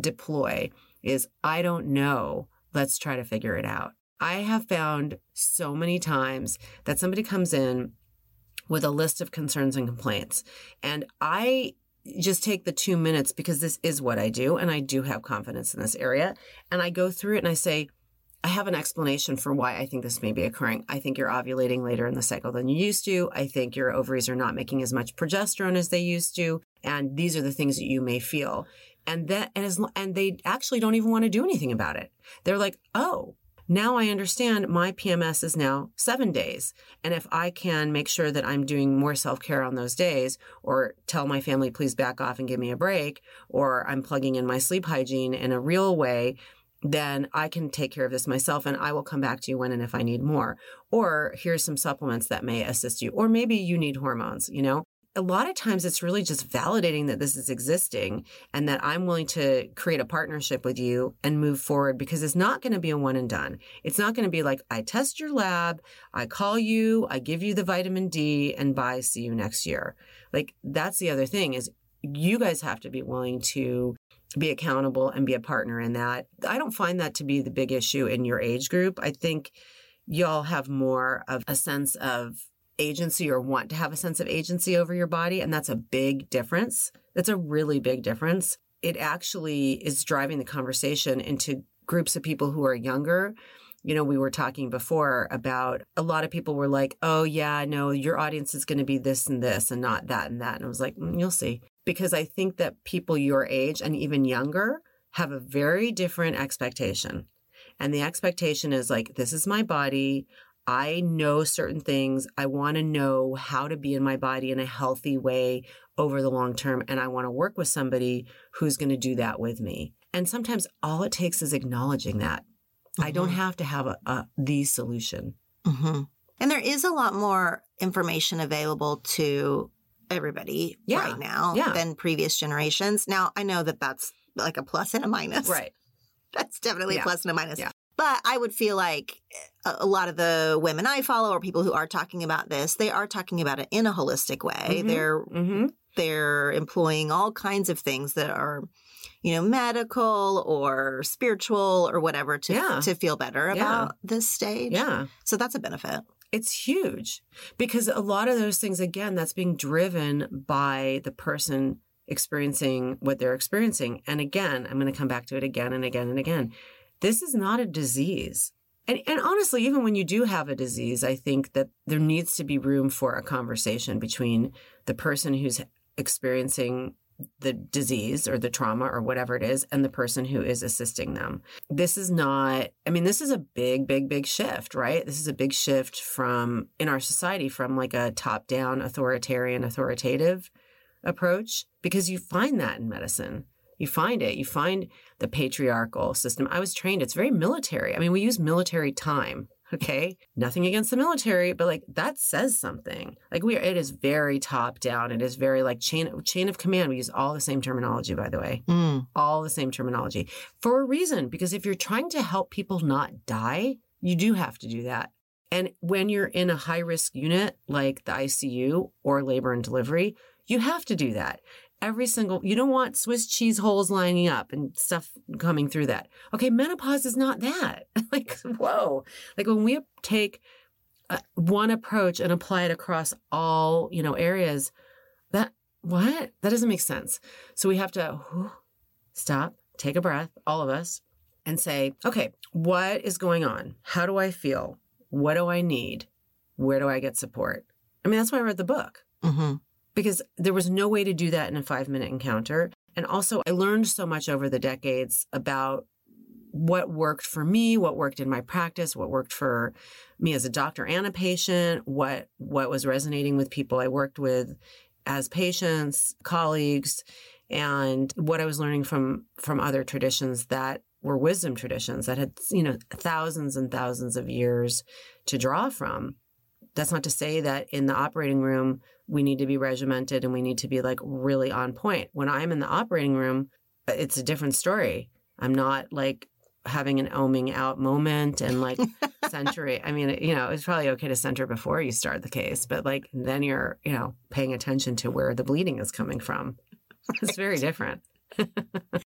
deploy is I don't know. Let's try to figure it out. I have found so many times that somebody comes in with a list of concerns and complaints. And I just take the two minutes because this is what I do. And I do have confidence in this area. And I go through it and I say, I have an explanation for why I think this may be occurring. I think you're ovulating later in the cycle than you used to. I think your ovaries are not making as much progesterone as they used to. And these are the things that you may feel. And that, and as, and they actually don't even want to do anything about it. They're like, oh, now I understand my PMS is now seven days. And if I can make sure that I'm doing more self care on those days, or tell my family, please back off and give me a break, or I'm plugging in my sleep hygiene in a real way, then I can take care of this myself and I will come back to you when and if I need more. Or here's some supplements that may assist you. Or maybe you need hormones, you know? A lot of times it's really just validating that this is existing and that I'm willing to create a partnership with you and move forward because it's not going to be a one and done. It's not going to be like, I test your lab, I call you, I give you the vitamin D and bye, see you next year. Like that's the other thing is you guys have to be willing to be accountable and be a partner in that. I don't find that to be the big issue in your age group. I think y'all have more of a sense of agency or want to have a sense of agency over your body. And that's a big difference. That's a really big difference. It actually is driving the conversation into groups of people who are younger. You know, we were talking before about a lot of people were like, oh, yeah, no, your audience is going to be this and this and not that and that. And I was like, mm, you'll see. Because I think that people your age and even younger have a very different expectation. And the expectation is like, this is my body. I know certain things. I want to know how to be in my body in a healthy way over the long term. And I want to work with somebody who's going to do that with me. And sometimes all it takes is acknowledging that. Mm-hmm. I don't mm-hmm. have to have a, a the solution. Mm-hmm. And there is a lot more information available to everybody yeah. right now yeah. than previous generations. Now, I know that that's like a plus and a minus. Right. That's definitely yeah. a plus and a minus. But I would feel like eh, a, lot of the women I follow or people who are talking about this, they are talking about it in a holistic way. Mm-hmm. They're mm-hmm. they're employing all kinds of things that are you know medical or spiritual or whatever to yeah. to feel better about yeah. this stage. Yeah. So that's a benefit. It's huge because a lot of those things again that's being driven by the person experiencing what they're experiencing. And again, I'm going to come back to it again and again and again this is not a disease. And, and honestly, even when you do have a disease, I think that there needs to be room for a conversation between the person who's experiencing the disease or the trauma or whatever it is and the person who is assisting them. This is not, I mean, this is a big, big, big shift, right? This is a big shift from in our society from like a top down authoritarian, authoritative approach because you find that in medicine. You find it. You find the patriarchal system. I was trained, it's very military. I mean, we use military time. Okay. Nothing against the military, but like that says something. Like we are, it is very top down. It is very like chain, chain of command. We use all the same terminology, by the way, Mm. all the same terminology for a reason. Because if you're trying to help people not die, you do have to do that. And when you're in a high risk unit like the ICU or labor and delivery, you have to do that. Every single, you don't want Swiss cheese holes lining up and stuff coming through that. Okay, menopause is not that. like, whoa. Like when we take uh, one approach and apply it across all, you know, areas, that, what? That doesn't make sense. So we have to whew, stop, take a breath, all of us, and say, okay, what is going on? How do I feel? What do I need? Where do I get support? I mean, that's why I read the book hmm because there was no way to do that in a five minute encounter. And also, I learned so much over the decades about what worked for me, what worked in my practice, what worked for me as a doctor and a patient, what what was resonating with people I worked with as patients, colleagues, and what I was learning from from other traditions that were wisdom traditions that had, you know, thousands and thousands of years to draw from. That's not to say that in the operating room we need to be regimented and we need to be like really on point. When I'm in the operating room, it's a different story. I'm not like having an oming out moment and like centering. I mean, you know, it's probably okay to center before you start the case, but like then you're, you know, paying attention to where the bleeding is coming from. It's very different.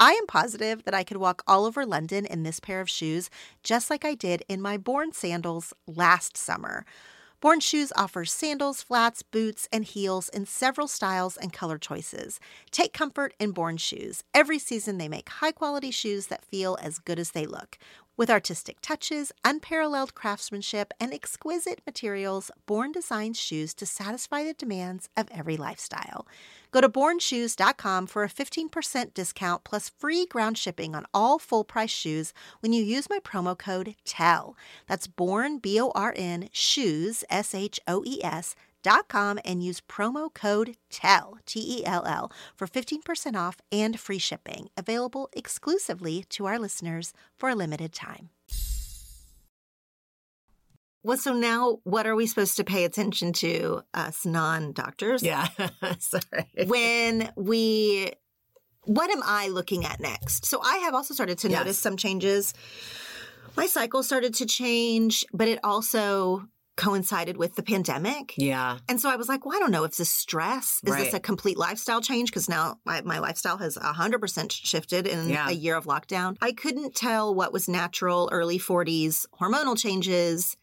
I am positive that I could walk all over London in this pair of shoes, just like I did in my Born sandals last summer. Born Shoes offers sandals, flats, boots, and heels in several styles and color choices. Take comfort in Born Shoes. Every season, they make high quality shoes that feel as good as they look. With artistic touches, unparalleled craftsmanship, and exquisite materials, Born designs shoes to satisfy the demands of every lifestyle. Go to bornshoes.com for a 15% discount plus free ground shipping on all full price shoes when you use my promo code TELL. That's born, B O R N, shoes, S H O E S. Dot com and use promo code TELL, T E L L, for 15% off and free shipping, available exclusively to our listeners for a limited time. Well, so now what are we supposed to pay attention to, us non doctors? Yeah. Sorry. When we, what am I looking at next? So I have also started to Yes. notice some changes. My cycle started to change, but it also coincided with the pandemic. Yeah. And so I was like, well, I don't know if this stress. Is this a complete lifestyle change? Because now my, my lifestyle has 100% shifted in Yeah. a year of lockdown. I couldn't tell what was natural early 40s hormonal changes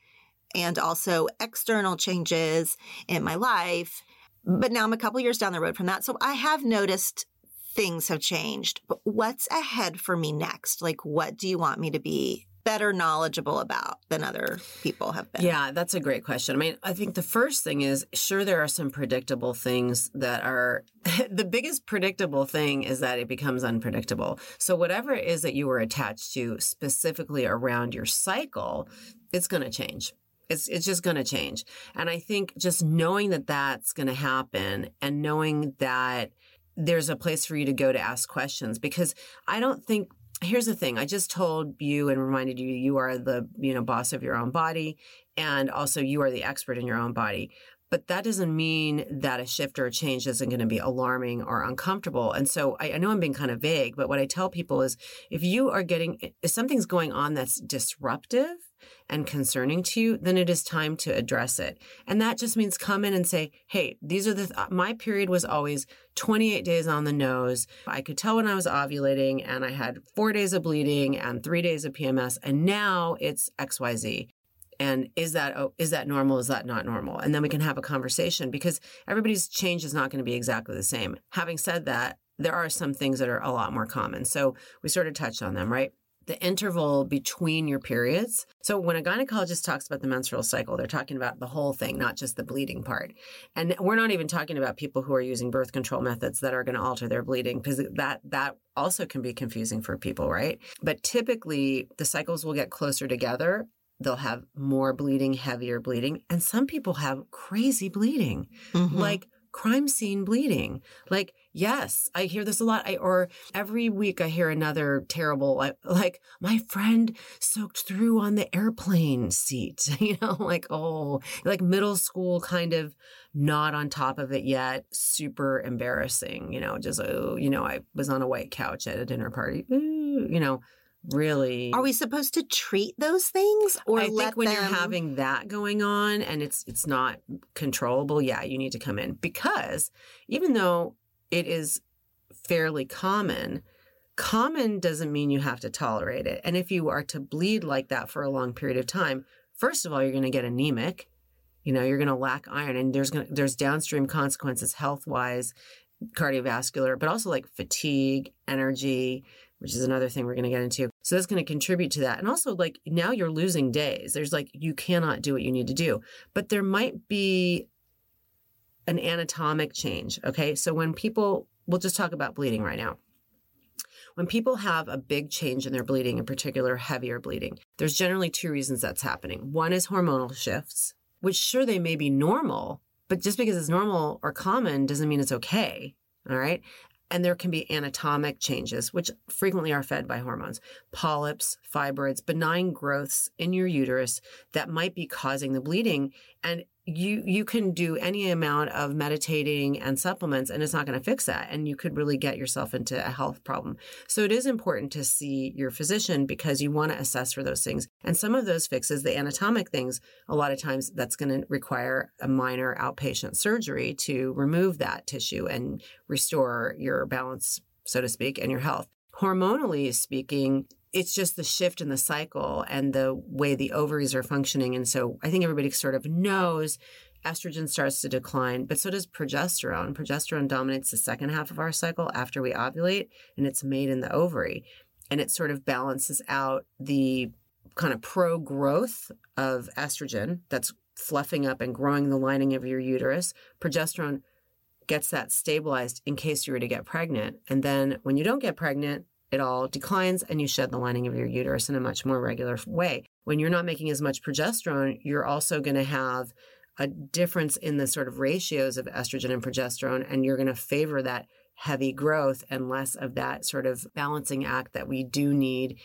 and also external changes in my life. But now I'm a couple years down the road from that. So I have noticed things have changed. But what's ahead for me next? Like, what do you want me to be better knowledgeable about than other people have been? Yeah, that's a great question. I mean, I think the first thing is sure, there are some predictable things that are the biggest predictable thing is that it becomes unpredictable. So, whatever it is that you were attached to specifically around your cycle, it's going to change. It's, it's just going to change. And I think just knowing that that's going to happen and knowing that there's a place for you to go to ask questions because I don't think here's the thing i just told you and reminded you you are the you know boss of your own body and also you are the expert in your own body but that doesn't mean that a shift or a change isn't going to be alarming or uncomfortable and so I, I know i'm being kind of vague but what i tell people is if you are getting if something's going on that's disruptive and concerning to you then it is time to address it and that just means come in and say hey these are the th- my period was always 28 days on the nose. I could tell when I was ovulating and I had four days of bleeding and three days of PMS. And now it's XYZ. and is that oh, is that normal is that not normal and then we can have a conversation because everybody's change is not going to be exactly the same having said that there are some things that are a lot more common so we sort of touched on them right the interval between your periods. So when a gynecologist talks about the menstrual cycle, they're talking about the whole thing, not just the bleeding part. And we're not even talking about people who are using birth control methods that are going to alter their bleeding because that that also can be confusing for people, right? But typically the cycles will get closer together they'll have more bleeding, heavier bleeding. And some people have crazy bleeding, mm-hmm. like crime scene bleeding. Like, yes, I hear this a lot. I, or every week I hear another terrible, like, my friend soaked through on the airplane seat, you know, like, oh, like middle school kind of not on top of it yet, super embarrassing, you know, just, oh, you know, I was on a white couch at a dinner party, Ooh, you know, really? Are we supposed to treat those things or i think when them... you're having that going on and it's it's not controllable yeah you need to come in. Because even though it is fairly common common doesn't mean you have to tolerate it. And if you are to bleed like that for a long period of time first of all you're going to get anemic. You know you're going to lack iron and there's going to there's downstream consequences health wise cardiovascular but also like fatigue energy which is another thing we're going to get into. So that's going to contribute to that. And also, like, now you're losing days. There's like, you cannot do what you need to do. But there might be an anatomic change. Okay. So when people, we'll just talk about bleeding right now. When people have a big change in their bleeding, in particular heavier bleeding, there's generally two reasons that's happening. One is hormonal shifts, which sure they may be normal, but just because it's normal or common doesn't mean it's okay. All right. And there can be anatomic changes, which frequently are fed by hormones, polyps, fibroids, benign growths in your uterus that might be causing the bleeding. And you you can do any amount of meditating and supplements and it's not going to fix that and you could really get yourself into a health problem. So it is important to see your physician because you want to assess for those things. And some of those fixes the anatomic things a lot of times that's going to require a minor outpatient surgery to remove that tissue and restore your balance so to speak and your health. Hormonally speaking it's just the shift in the cycle and the way the ovaries are functioning. And so I think everybody sort of knows estrogen starts to decline, but so does progesterone. Progesterone dominates the second half of our cycle after we ovulate, and it's made in the ovary. And it sort of balances out the kind of pro growth of estrogen that's fluffing up and growing the lining of your uterus. Progesterone gets that stabilized in case you were to get pregnant. And then when you don't get pregnant, it all declines and you shed the lining of your uterus in a much more regular way. When you're not making as much progesterone, you're also going to have a difference in the sort of ratios of estrogen and progesterone, and you're going to favor that heavy growth and less of that sort of balancing act that we do need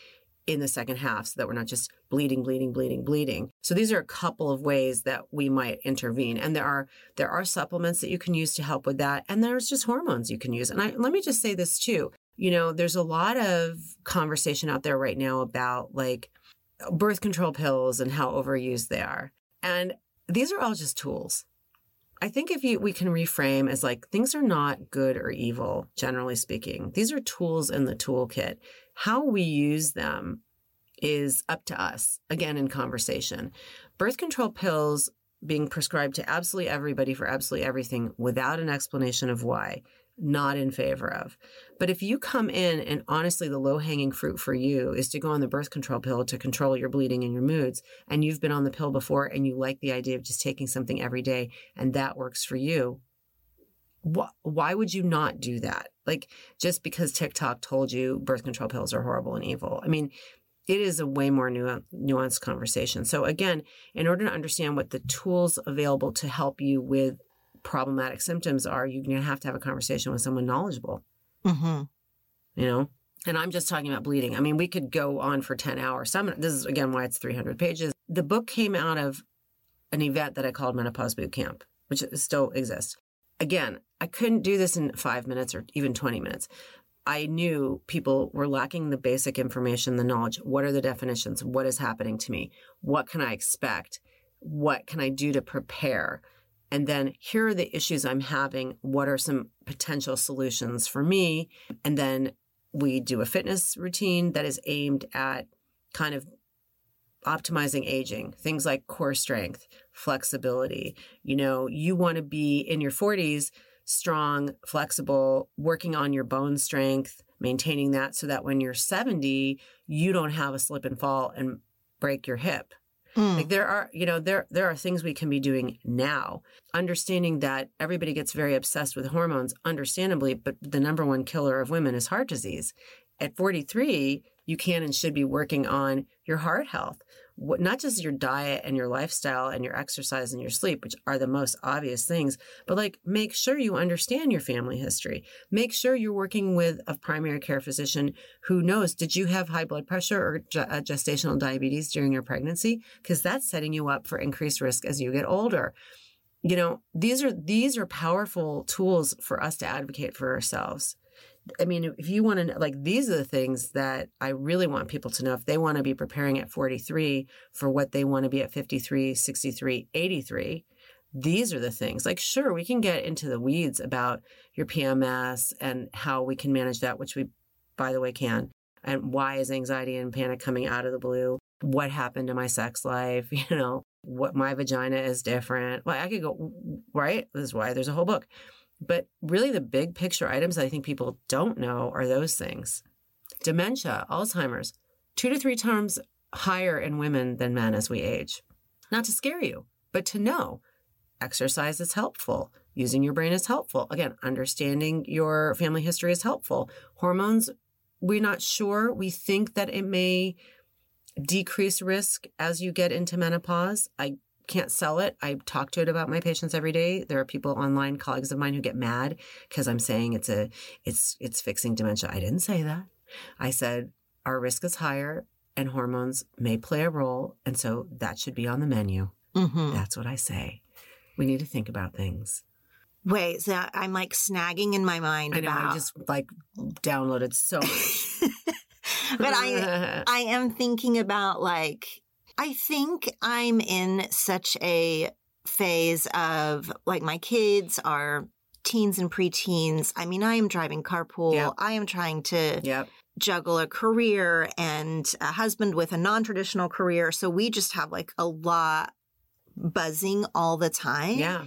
in the second half so that we're not just bleeding bleeding bleeding bleeding so these are a couple of ways that we might intervene and there are there are supplements that you can use to help with that and there's just hormones you can use and I, let me just say this too you know, there's a lot of conversation out there right now about like birth control pills and how overused they are. And these are all just tools. I think if you we can reframe as like things are not good or evil, generally speaking. These are tools in the toolkit. How we use them is up to us, again, in conversation. Birth control pills being prescribed to absolutely everybody for absolutely everything without an explanation of why not in favor of. But if you come in and honestly, the low hanging fruit for you is to go on the birth control pill to control your bleeding and your moods, and you've been on the pill before and you like the idea of just taking something every day and that works for you, wh- why would you not do that? Like just because TikTok told you birth control pills are horrible and evil. I mean, it is a way more nuanced conversation. So, again, in order to understand what the tools available to help you with problematic symptoms are, you're going to have to have a conversation with someone knowledgeable. Mm-hmm. You know? And I'm just talking about bleeding. I mean, we could go on for 10 hours. Some, this is again why it's 300 pages. The book came out of an event that I called Menopause Boot Camp, which still exists. Again, I couldn't do this in five minutes or even 20 minutes. I knew people were lacking the basic information, the knowledge. What are the definitions? What is happening to me? What can I expect? What can I do to prepare? And then here are the issues I'm having. What are some potential solutions for me? And then we do a fitness routine that is aimed at kind of optimizing aging, things like core strength, flexibility. You know, you want to be in your 40s strong, flexible, working on your bone strength, maintaining that so that when you're 70, you don't have a slip and fall and break your hip. Mm. Like there are, you know, there there are things we can be doing now. Understanding that everybody gets very obsessed with hormones, understandably, but the number one killer of women is heart disease. At 43, you can and should be working on your heart health what, not just your diet and your lifestyle and your exercise and your sleep, which are the most obvious things, but like make sure you understand your family history. Make sure you're working with a primary care physician who knows did you have high blood pressure or uh, gestational diabetes during your pregnancy? Because that's setting you up for increased risk as you get older. You know, these are these are powerful tools for us to advocate for ourselves. I mean, if you want to, know, like, these are the things that I really want people to know if they want to be preparing at 43 for what they want to be at 53, 63, 83. These are the things. Like, sure, we can get into the weeds about your PMS and how we can manage that, which we, by the way, can. And why is anxiety and panic coming out of the blue? What happened to my sex life? You know, what my vagina is different. Well, I could go, right? This is why there's a whole book. But really, the big picture items I think people don't know are those things dementia, Alzheimer's, two to three times higher in women than men as we age. Not to scare you, but to know exercise is helpful. Using your brain is helpful. Again, understanding your family history is helpful. Hormones, we're not sure. We think that it may decrease risk as you get into menopause. I can't sell it. I talk to it about my patients every day. There are people online, colleagues of mine, who get mad because I'm saying it's a it's it's fixing dementia. I didn't say that. I said our risk is higher and hormones may play a role, and so that should be on the menu. Mm-hmm. That's what I say. We need to think about things. Wait, so I'm like snagging in my mind. I know. about... I just like downloaded so much. but I I am thinking about like I think I'm in such a phase of like my kids are teens and preteens. I mean, I am driving carpool. Yep. I am trying to Yep. juggle a career and a husband with a non-traditional career. So we just have like a lot buzzing all the time. Yeah.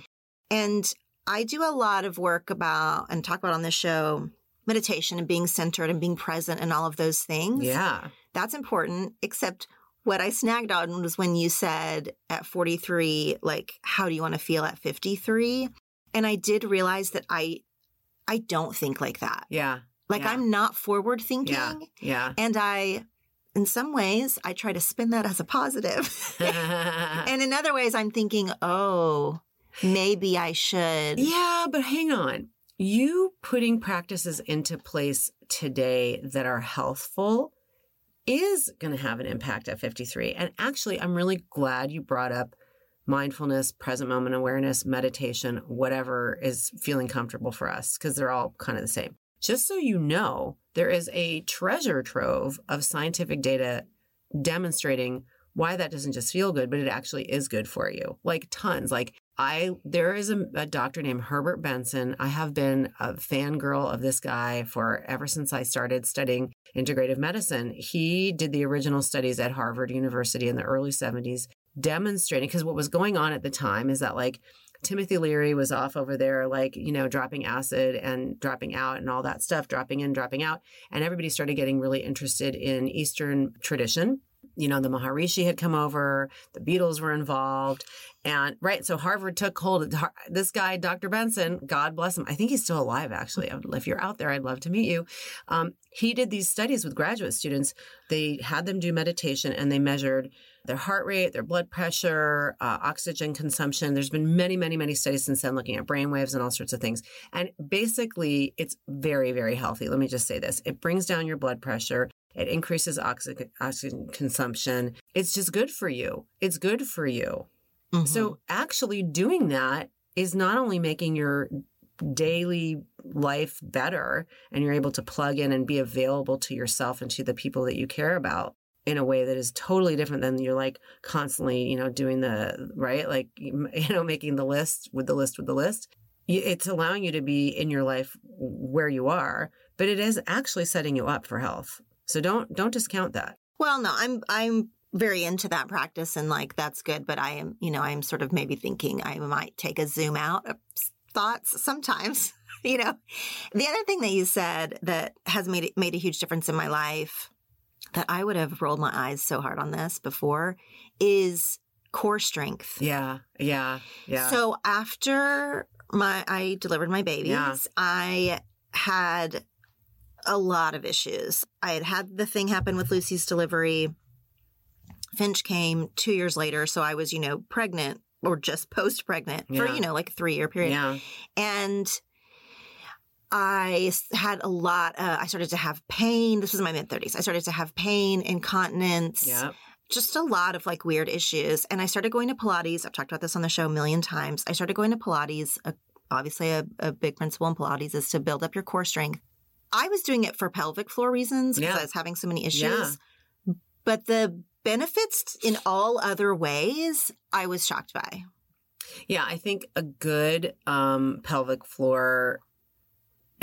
And I do a lot of work about and talk about on this show meditation and being centered and being present and all of those things. Yeah. That's important, except what I snagged on was when you said at 43, like, how do you want to feel at 53? And I did realize that I I don't think like that. Yeah. Like Yeah. I'm not forward thinking. Yeah. Yeah. And I in some ways I try to spin that as a positive. and in other ways I'm thinking, oh, maybe I should. Yeah, but hang on. You putting practices into place today that are healthful is going to have an impact at 53. And actually, I'm really glad you brought up mindfulness, present moment awareness, meditation, whatever is feeling comfortable for us, because they're all kind of the same. Just so you know, there is a treasure trove of scientific data demonstrating why that doesn't just feel good, but it actually is good for you. Like tons. Like I, there is a, a doctor named Herbert Benson. I have been a fangirl of this guy for ever since I started studying integrative medicine. He did the original studies at Harvard University in the early 70s, demonstrating because what was going on at the time is that like Timothy Leary was off over there, like, you know, dropping acid and dropping out and all that stuff, dropping in, dropping out. And everybody started getting really interested in Eastern tradition. You know, the Maharishi had come over, the Beatles were involved. And right, so Harvard took hold of this guy, Dr. Benson, God bless him. I think he's still alive, actually. If you're out there, I'd love to meet you. Um, he did these studies with graduate students. They had them do meditation and they measured their heart rate, their blood pressure, uh, oxygen consumption. There's been many, many, many studies since then looking at brain waves and all sorts of things. And basically, it's very, very healthy. Let me just say this it brings down your blood pressure. It increases oxy- oxygen consumption. It's just good for you. It's good for you. Mhm. So, actually, doing that is not only making your daily life better and you're able to plug in and be available to yourself and to the people that you care about in a way that is totally different than you're like constantly, you know, doing the right, like, you know, making the list with the list with the list. It's allowing you to be in your life where you are, but it is actually setting you up for health. So don't don't discount that. Well, no, I'm I'm very into that practice and like that's good. But I am, you know, I am sort of maybe thinking I might take a zoom out of thoughts sometimes. you know, the other thing that you said that has made it made a huge difference in my life that I would have rolled my eyes so hard on this before is core strength. Yeah, yeah, yeah. So after my I delivered my babies, Yeah. I had a lot of issues. I had had the thing happen with Lucy's delivery. Finch came two years later, so I was, you know, pregnant or just post pregnant for, you know, like a three year period. yeah, And I had a lot, uh, I started to have pain. This was in my mid 30s. I started to have pain, incontinence, yeah. just a lot of like weird issues. And I started going to Pilates. I've talked about this on the show a million times. I started going to Pilates. Uh, obviously, a, a big principle in Pilates is to build up your core strength. I was doing it for pelvic floor reasons because Yeah. I was having so many issues. Yeah. But the benefits in all other ways, I was shocked by. Yeah, I think a good um, pelvic floor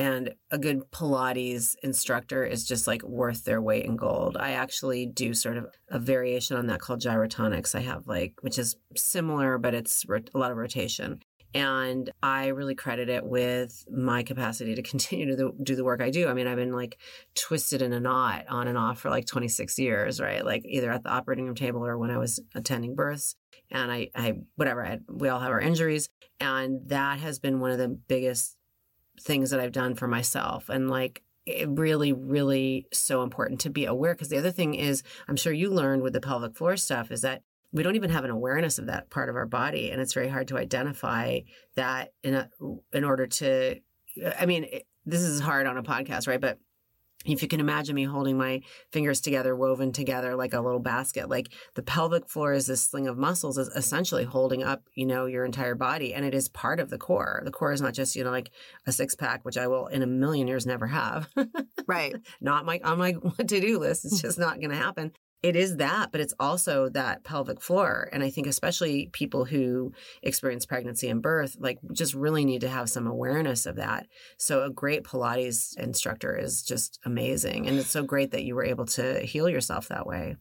and a good Pilates instructor is just like worth their weight in gold. I actually do sort of a variation on that called gyrotonics. I have like, which is similar, but it's a lot of rotation. And I really credit it with my capacity to continue to do the work I do. I mean, I've been like twisted in a knot on and off for like 26 years, right? Like either at the operating room table or when I was attending births and I, I whatever, I, we all have our injuries. And that has been one of the biggest things that I've done for myself. And like, it really, really so important to be aware. Because the other thing is, I'm sure you learned with the pelvic floor stuff is that we don't even have an awareness of that part of our body, and it's very hard to identify that in a, in order to. I mean, it, this is hard on a podcast, right? But if you can imagine me holding my fingers together, woven together like a little basket, like the pelvic floor is this sling of muscles, is essentially holding up, you know, your entire body, and it is part of the core. The core is not just, you know, like a six pack, which I will in a million years never have. Right. not my on my to do list. It's just not going to happen. It is that, but it's also that pelvic floor. And I think especially people who experience pregnancy and birth, like just really need to have some awareness of that. So a great Pilates instructor is just amazing. And it's so great that you were able to heal yourself that way.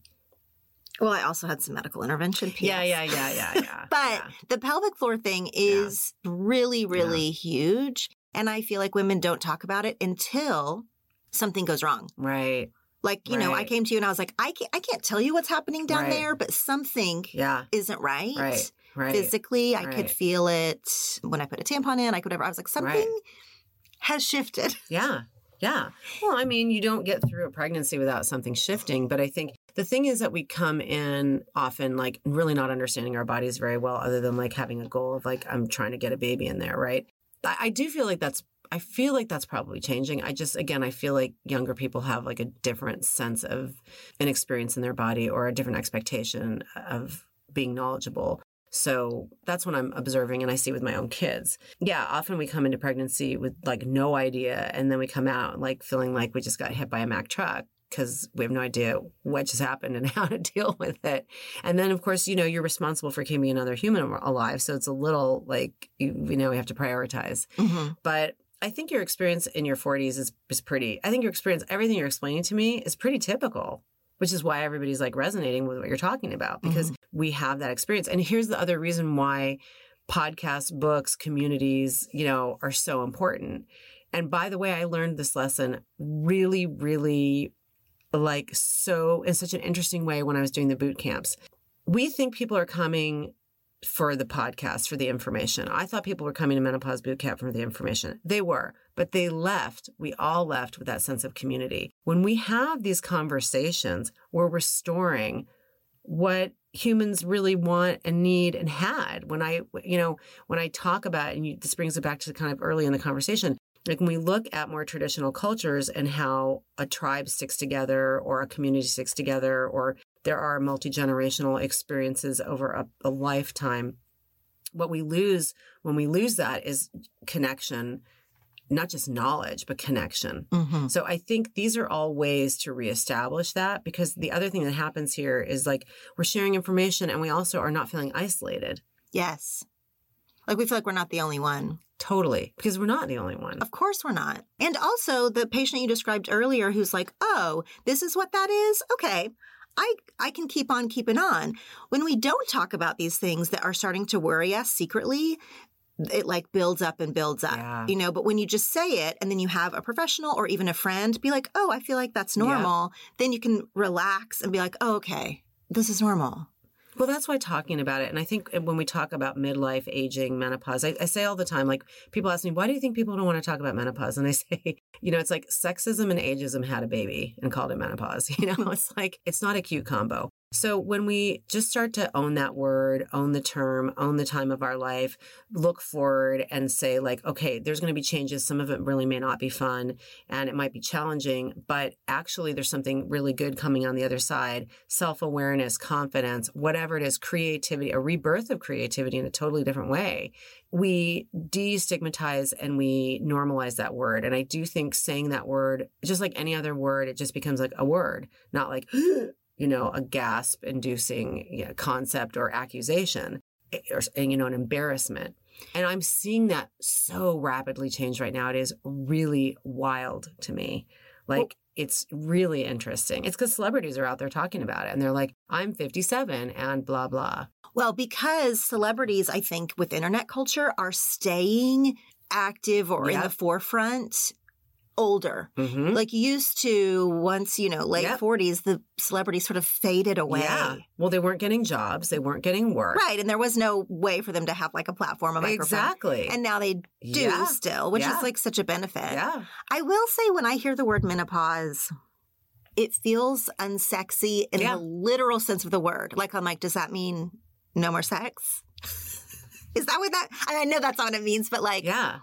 Well, I also had some medical intervention. PS. Yeah, yeah, yeah, yeah, yeah. But yeah. the pelvic floor thing is really, really huge. And I feel like women don't talk about it until something goes wrong. right. Like, you know, I came to you and I was like, I can't, I can't tell you what's happening down Right. there, but something Yeah. isn't right. Right. Right. Physically, I could feel it when I put a tampon in. I could whatever. I was like, something has shifted. Yeah. Yeah. Well, I mean, you don't get through a pregnancy without something shifting. But I think the thing is that we come in often like really not understanding our bodies very well, other than like having a goal of like, I'm trying to get a baby in there, right? I do feel like that's, I feel like that's probably changing. I just, again, I feel like younger people have like a different sense of an experience in their body or a different expectation of being knowledgeable. So that's what I'm observing and I see with my own kids. Yeah, often we come into pregnancy with like no idea and then we come out like feeling like we just got hit by a Mack truck because we have no idea what just happened and how to deal with it. And then of course, you know, you're responsible for keeping another human alive, so it's a little like you, you know, we have to prioritize. Mhm. But I think your experience in your 40s is, is pretty, I think your experience, everything you're explaining to me is pretty typical, which is why everybody's like resonating with what you're talking about because mm-hmm. we have that experience. And here's the other reason why podcasts, books, communities, you know, are so important. And by the way, I learned this lesson really, really like so in such an interesting way when I was doing the boot camps. We think people are coming for the podcast, for the information. I thought people were coming to menopause boot camp for the information. They were, but they left. We all left with that sense of community. When we have these conversations, we're restoring what humans really want and need and had. When I, you know, when I talk about, and you, this brings it back to kind of early in the conversation, like when we look at more traditional cultures and how a tribe sticks together or a community sticks together or there are multi-generational experiences over a, a lifetime what we lose when we lose that is connection not just knowledge but connection Mhm. so I think these are all ways to reestablish that because the other thing that happens here is like we're sharing information and we also are not feeling isolated. Yes. Like we feel like we're not the only one. Totally. Because we're not the only one. Of course we're not. And also the patient you described earlier who's like, oh, this is what that is? Okay. I I can keep on keeping on. When we don't talk about these things that are starting to worry us secretly, it like builds up and builds up, Yeah. you know. But when you just say it and then you have a professional or even a friend be like, oh, I feel like that's normal, then you can relax and be like, oh, okay, this is normal. Well, that's why talking about it. And I think when we talk about midlife, aging, menopause, I, I say all the time, like people ask me, why do you think people don't want to talk about menopause? And I say, you know, it's like sexism and ageism had a baby and called it menopause. You know, it's like, it's not a cute combo. So when we just start to own that word, own the term, own the time of our life, look forward and say like, okay, there's going to be changes. Some of it really may not be fun and it might be challenging, but actually there's something really good coming on the other side. Self-awareness, confidence, whatever it is, creativity, a rebirth of creativity in a totally different way. We destigmatize and we normalize that word. And I do think saying that word, just like any other word, it just becomes like a word, not like you know, a gasp inducing you know, concept or accusation eh, or, you know, an embarrassment. And I'm seeing that so rapidly change right now. It is really wild to me. Like, it's really interesting. It's because celebrities are out there talking about it and they're like, I'm 57 and blah, blah. Well, because celebrities, I think, with internet culture are staying active or in the forefront older. Mm-hmm. Like used to once, you know, late Yep. 40s, the celebrities sort of faded away. Yeah. Well, they weren't getting jobs, they weren't getting work. Right. And there was no way for them to have like a platform, a microphone. Exactly. And now they do Yeah. still, which Yeah. is like such a benefit. yeah. I will say when I hear the word menopause, it feels unsexy in Yeah. the literal sense of the word. Like I'm like, does that mean no more sex? is that what that I know that's not what it means, but like Yeah.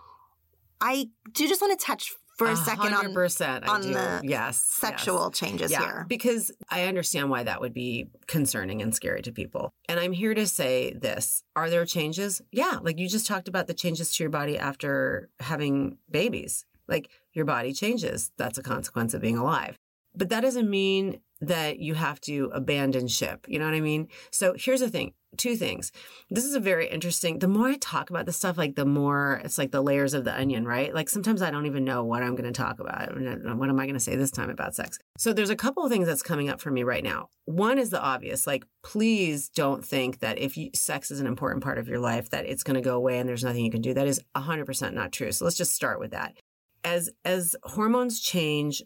I do just want to touch for a second on 100%. I on do. the yes. sexual yes. changes here. Because I understand why that would be concerning and scary to people. And I'm here to say this Are there changes? Yeah. Like you just talked about the changes to your body after having babies. Like your body changes. That's a consequence of being alive. But that doesn't mean that you have to abandon ship. You know what I mean? So here's the thing two things. This is a very interesting. The more I talk about this stuff, like the more it's like the layers of the onion, right? Like sometimes I don't even know what I'm going to talk about. Uh, what am I going to say this time about sex? So there's a couple of things that's coming up for me right now. One is the obvious. Like, please don't think that if you, sex is an important part of your life, that it's going to go away and there's nothing you can do. That is 100% not true. So let's just start with that. As as hormones change,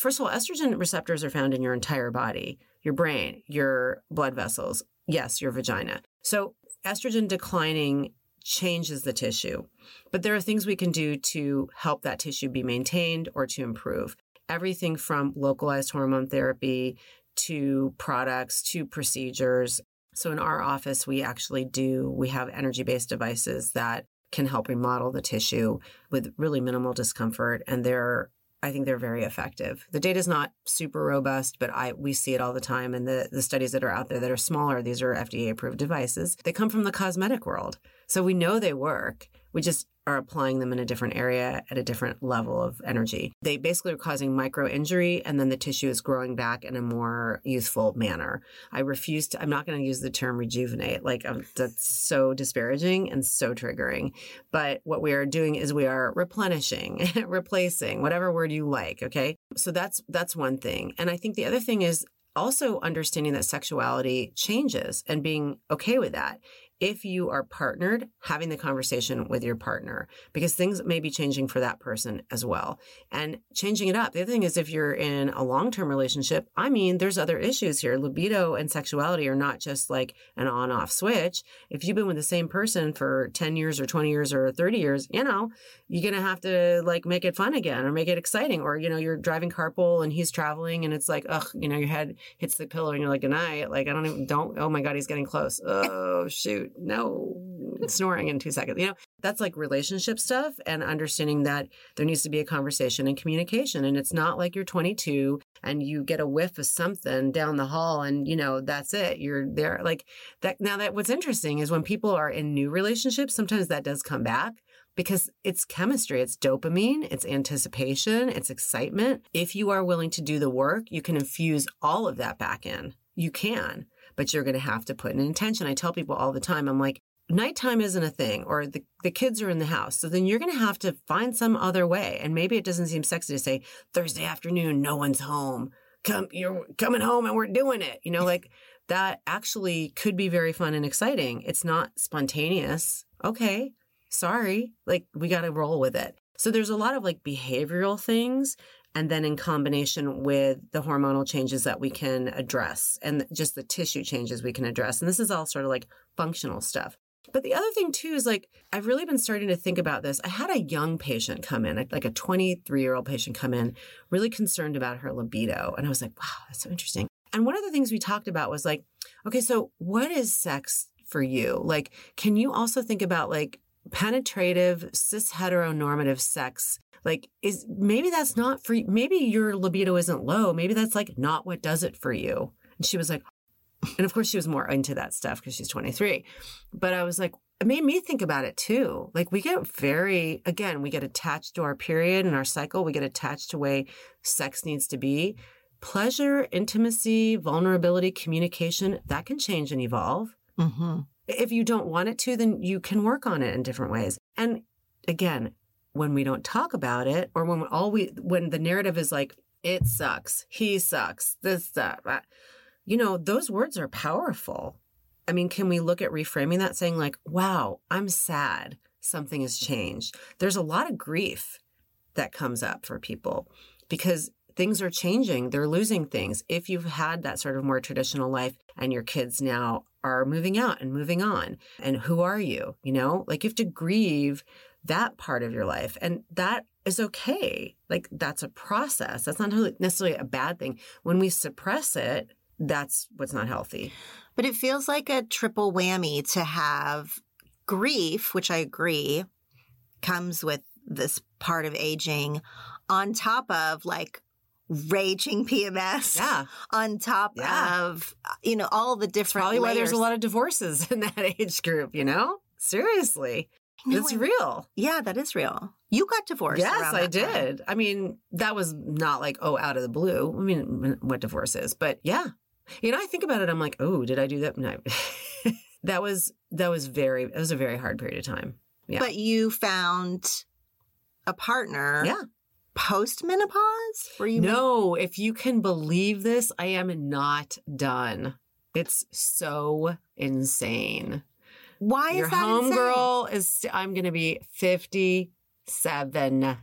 first of all, estrogen receptors are found in your entire body, your brain, your blood vessels, yes, your vagina. So estrogen declining changes the tissue. But there are things we can do to help that tissue be maintained or to improve. Everything from localized hormone therapy to products to procedures. So in our office, we actually do, we have energy based devices that can help remodel the tissue with really minimal discomfort. And they're I think they're very effective. The data is not super robust, but I we see it all the time. And the, the studies that are out there that are smaller, these are FDA approved devices. They come from the cosmetic world. So we know they work. We just are applying them in a different area at a different level of energy. They basically are causing micro injury and then the tissue is growing back in a more youthful manner. I refuse to, I'm not going to use the term rejuvenate. Like um, that's so disparaging and so triggering. But what we are doing is we are replenishing, replacing, whatever word you like. Okay. So that's, that's one thing. And I think the other thing is also understanding that sexuality changes and being okay with that if you are partnered, having the conversation with your partner because things may be changing for that person as well and changing it up. The other thing is if you're in a long term relationship, I mean, there's other issues here. Libido and sexuality are not just like an on off switch. If you've been with the same person for 10 years or 20 years or 30 years, you know, you're going to have to like make it fun again or make it exciting. Or, you know, you're driving carpool and he's traveling and it's like, ugh, you know, your head hits the pillow and you're like, good night. Like, I don't even, don't, oh my God, he's getting close. Oh, shoot no snoring in two seconds. You know, that's like relationship stuff and understanding that there needs to be a conversation and communication. And it's not like you're 22 and you get a whiff of something down the hall and, you know, that's it. You're there. Like that. Now, that what's interesting is when people are in new relationships, sometimes that does come back because it's chemistry, it's dopamine, it's anticipation, it's excitement. If you are willing to do the work, you can infuse all of that back in. You can but you're going to have to put an intention. I tell people all the time, I'm like, nighttime isn't a thing, or the, the kids are in the house. So then you're going to have to find some other way. And maybe it doesn't seem sexy to say Thursday afternoon, no one's home. come, you're coming home and we're doing it. You know, like that actually could be very fun and exciting. It's not spontaneous. Okay, sorry. Like we got to roll with it. So there's a lot of like behavioral things and then in combination with the hormonal changes that we can address and just the tissue changes we can address. And this is all sort of like functional stuff. But the other thing too is like, I've really been starting to think about this. I had a young patient come in, like a 23 year old patient come in, really concerned about her libido. And I was like, wow, that's so interesting. And one of the things we talked about was like, okay, so what is sex for you? Like, can you also think about like penetrative, cis heteronormative sex? Like, is maybe that's not for maybe your libido isn't low. Maybe that's like not what does it for you. And she was like, and of course, she was more into that stuff because she's 23. But I was like, it made me think about it too. Like, we get very, again, we get attached to our period and our cycle. We get attached to way sex needs to be. Pleasure, intimacy, vulnerability, communication, that can change and evolve. Mm-hmm. If you don't want it to, then you can work on it in different ways. And again, when we don't talk about it, or when all we, when the narrative is like, it sucks, he sucks, this, that, you know, those words are powerful. I mean, can we look at reframing that saying, like, wow, I'm sad, something has changed? There's a lot of grief that comes up for people because things are changing, they're losing things. If you've had that sort of more traditional life and your kids now are moving out and moving on, and who are you? You know, like you have to grieve that part of your life. And that is okay. Like that's a process. That's not necessarily a bad thing. When we suppress it, that's what's not healthy. But it feels like a triple whammy to have grief, which I agree comes with this part of aging, on top of like raging PMS. Yeah. On top yeah. of, uh, you know, all the different. That's probably layers. why there's a lot of divorces in that age group, you know? Seriously. It's real. Yeah, that is real. You got divorced. Yes, I did. Time. I mean, that was not like, oh, out of the blue. I mean, mm, what divorce is, but yeah, you know, I think about it. I'm like, oh, did I do that? No. that was that was very. It was a very hard period of time. Yeah. But you found a partner. Yeah. Post menopause? Were you? No. If you can believe this, I am not done. It's so insane. Why is that? Your homegirl is. I'm going to be 57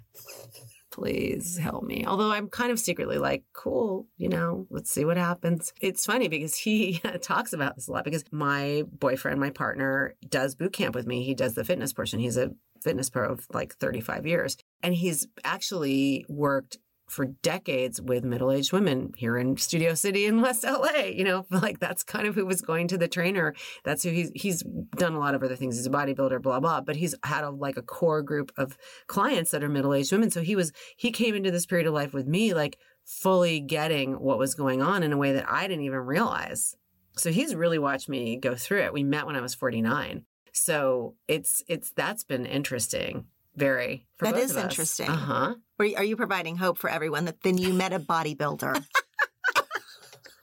please help me. Although I'm kind of secretly like, cool, you know, let's see what happens. It's funny because he talks about this a lot because my boyfriend, my partner, does boot camp with me. He does the fitness portion. He's a fitness pro of like 35 years. And he's actually worked for decades with middle-aged women here in Studio City in West LA. You know, like that's kind of who was going to the trainer. That's who he's he's done a lot of other things. He's a bodybuilder, blah blah. But he's had a like a core group of clients that are middle-aged women. So he was he came into this period of life with me like fully getting what was going on in a way that I didn't even realize. So he's really watched me go through it. We met when I was 49. So it's it's that's been interesting very. that is interesting. Uh huh. Are you providing hope for everyone that then you met a bodybuilder?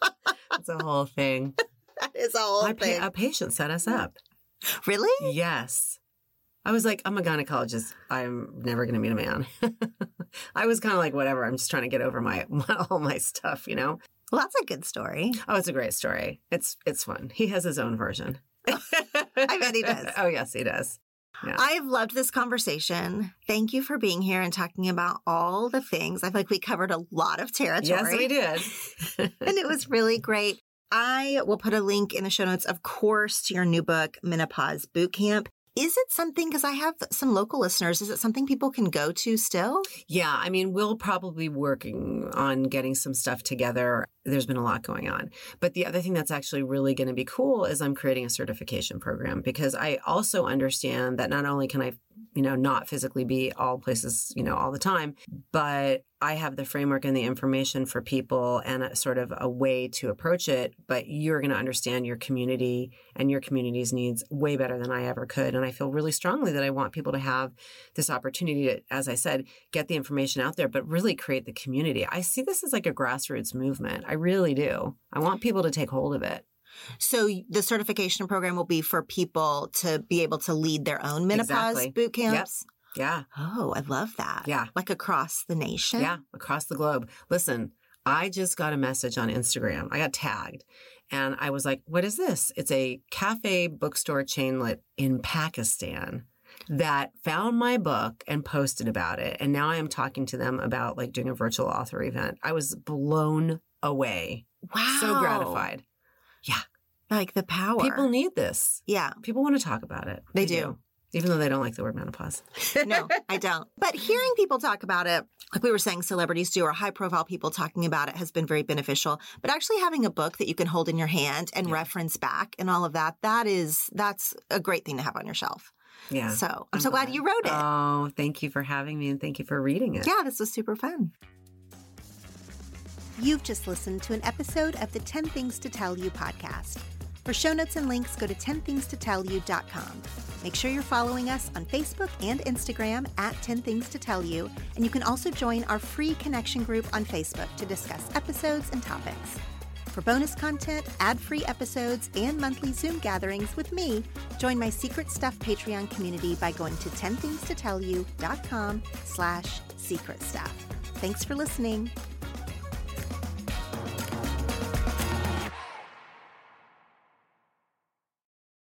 that's a whole thing. that is a whole My thing. Pa- a patient set us up. Really? Yes. I was like, I'm a gynecologist. I'm never going to meet a man. I was kind of like, whatever. I'm just trying to get over my, my all my stuff, you know. Well, that's a good story. Oh, it's a great story. It's it's fun. He has his own version. I bet he does. Oh yes, he does. Yeah. I've loved this conversation. Thank you for being here and talking about all the things. I feel like we covered a lot of territory. Yes, we did. and it was really great. I will put a link in the show notes, of course, to your new book, Menopause Boot Camp. Is it something, because I have some local listeners, is it something people can go to still? Yeah, I mean, we'll probably be working on getting some stuff together. There's been a lot going on. But the other thing that's actually really going to be cool is I'm creating a certification program because I also understand that not only can I, you know, not physically be all places, you know, all the time, but I have the framework and the information for people and a sort of a way to approach it, but you're going to understand your community and your community's needs way better than I ever could. And I feel really strongly that I want people to have this opportunity to, as I said, get the information out there, but really create the community. I see this as like a grassroots movement. I really do. I want people to take hold of it. So the certification program will be for people to be able to lead their own menopause exactly. boot camps. Yep. Yeah. Oh, I love that. Yeah. Like across the nation. Yeah, across the globe. Listen, I just got a message on Instagram. I got tagged and I was like, what is this? It's a cafe bookstore chainlet in Pakistan that found my book and posted about it. And now I am talking to them about like doing a virtual author event. I was blown away. Wow. So gratified. Yeah. Like the power. People need this. Yeah. People want to talk about it. They do. Even though they don't like the word menopause. no, I don't. But hearing people talk about it, like we were saying, celebrities do, or high profile people talking about it has been very beneficial. But actually having a book that you can hold in your hand and Yeah. reference back and all of that, that is, that's a great thing to have on your shelf. Yeah. So I'm, I'm so glad glad. you wrote it. Oh, thank you for having me and thank you for reading it. yeah, this was super fun. You've just listened to an episode of the 10 Things to Tell You podcast. For show notes and links, go to 10thingstotellyou.com. Make sure you're following us on Facebook and Instagram at 10 Things to Tell You, and you can also join our free connection group on Facebook to discuss episodes and topics. For bonus content, ad-free episodes, and monthly Zoom gatherings with me, join my Secret Stuff Patreon community by going to 10thingstotellyou.com slash secret stuff. Thanks for listening.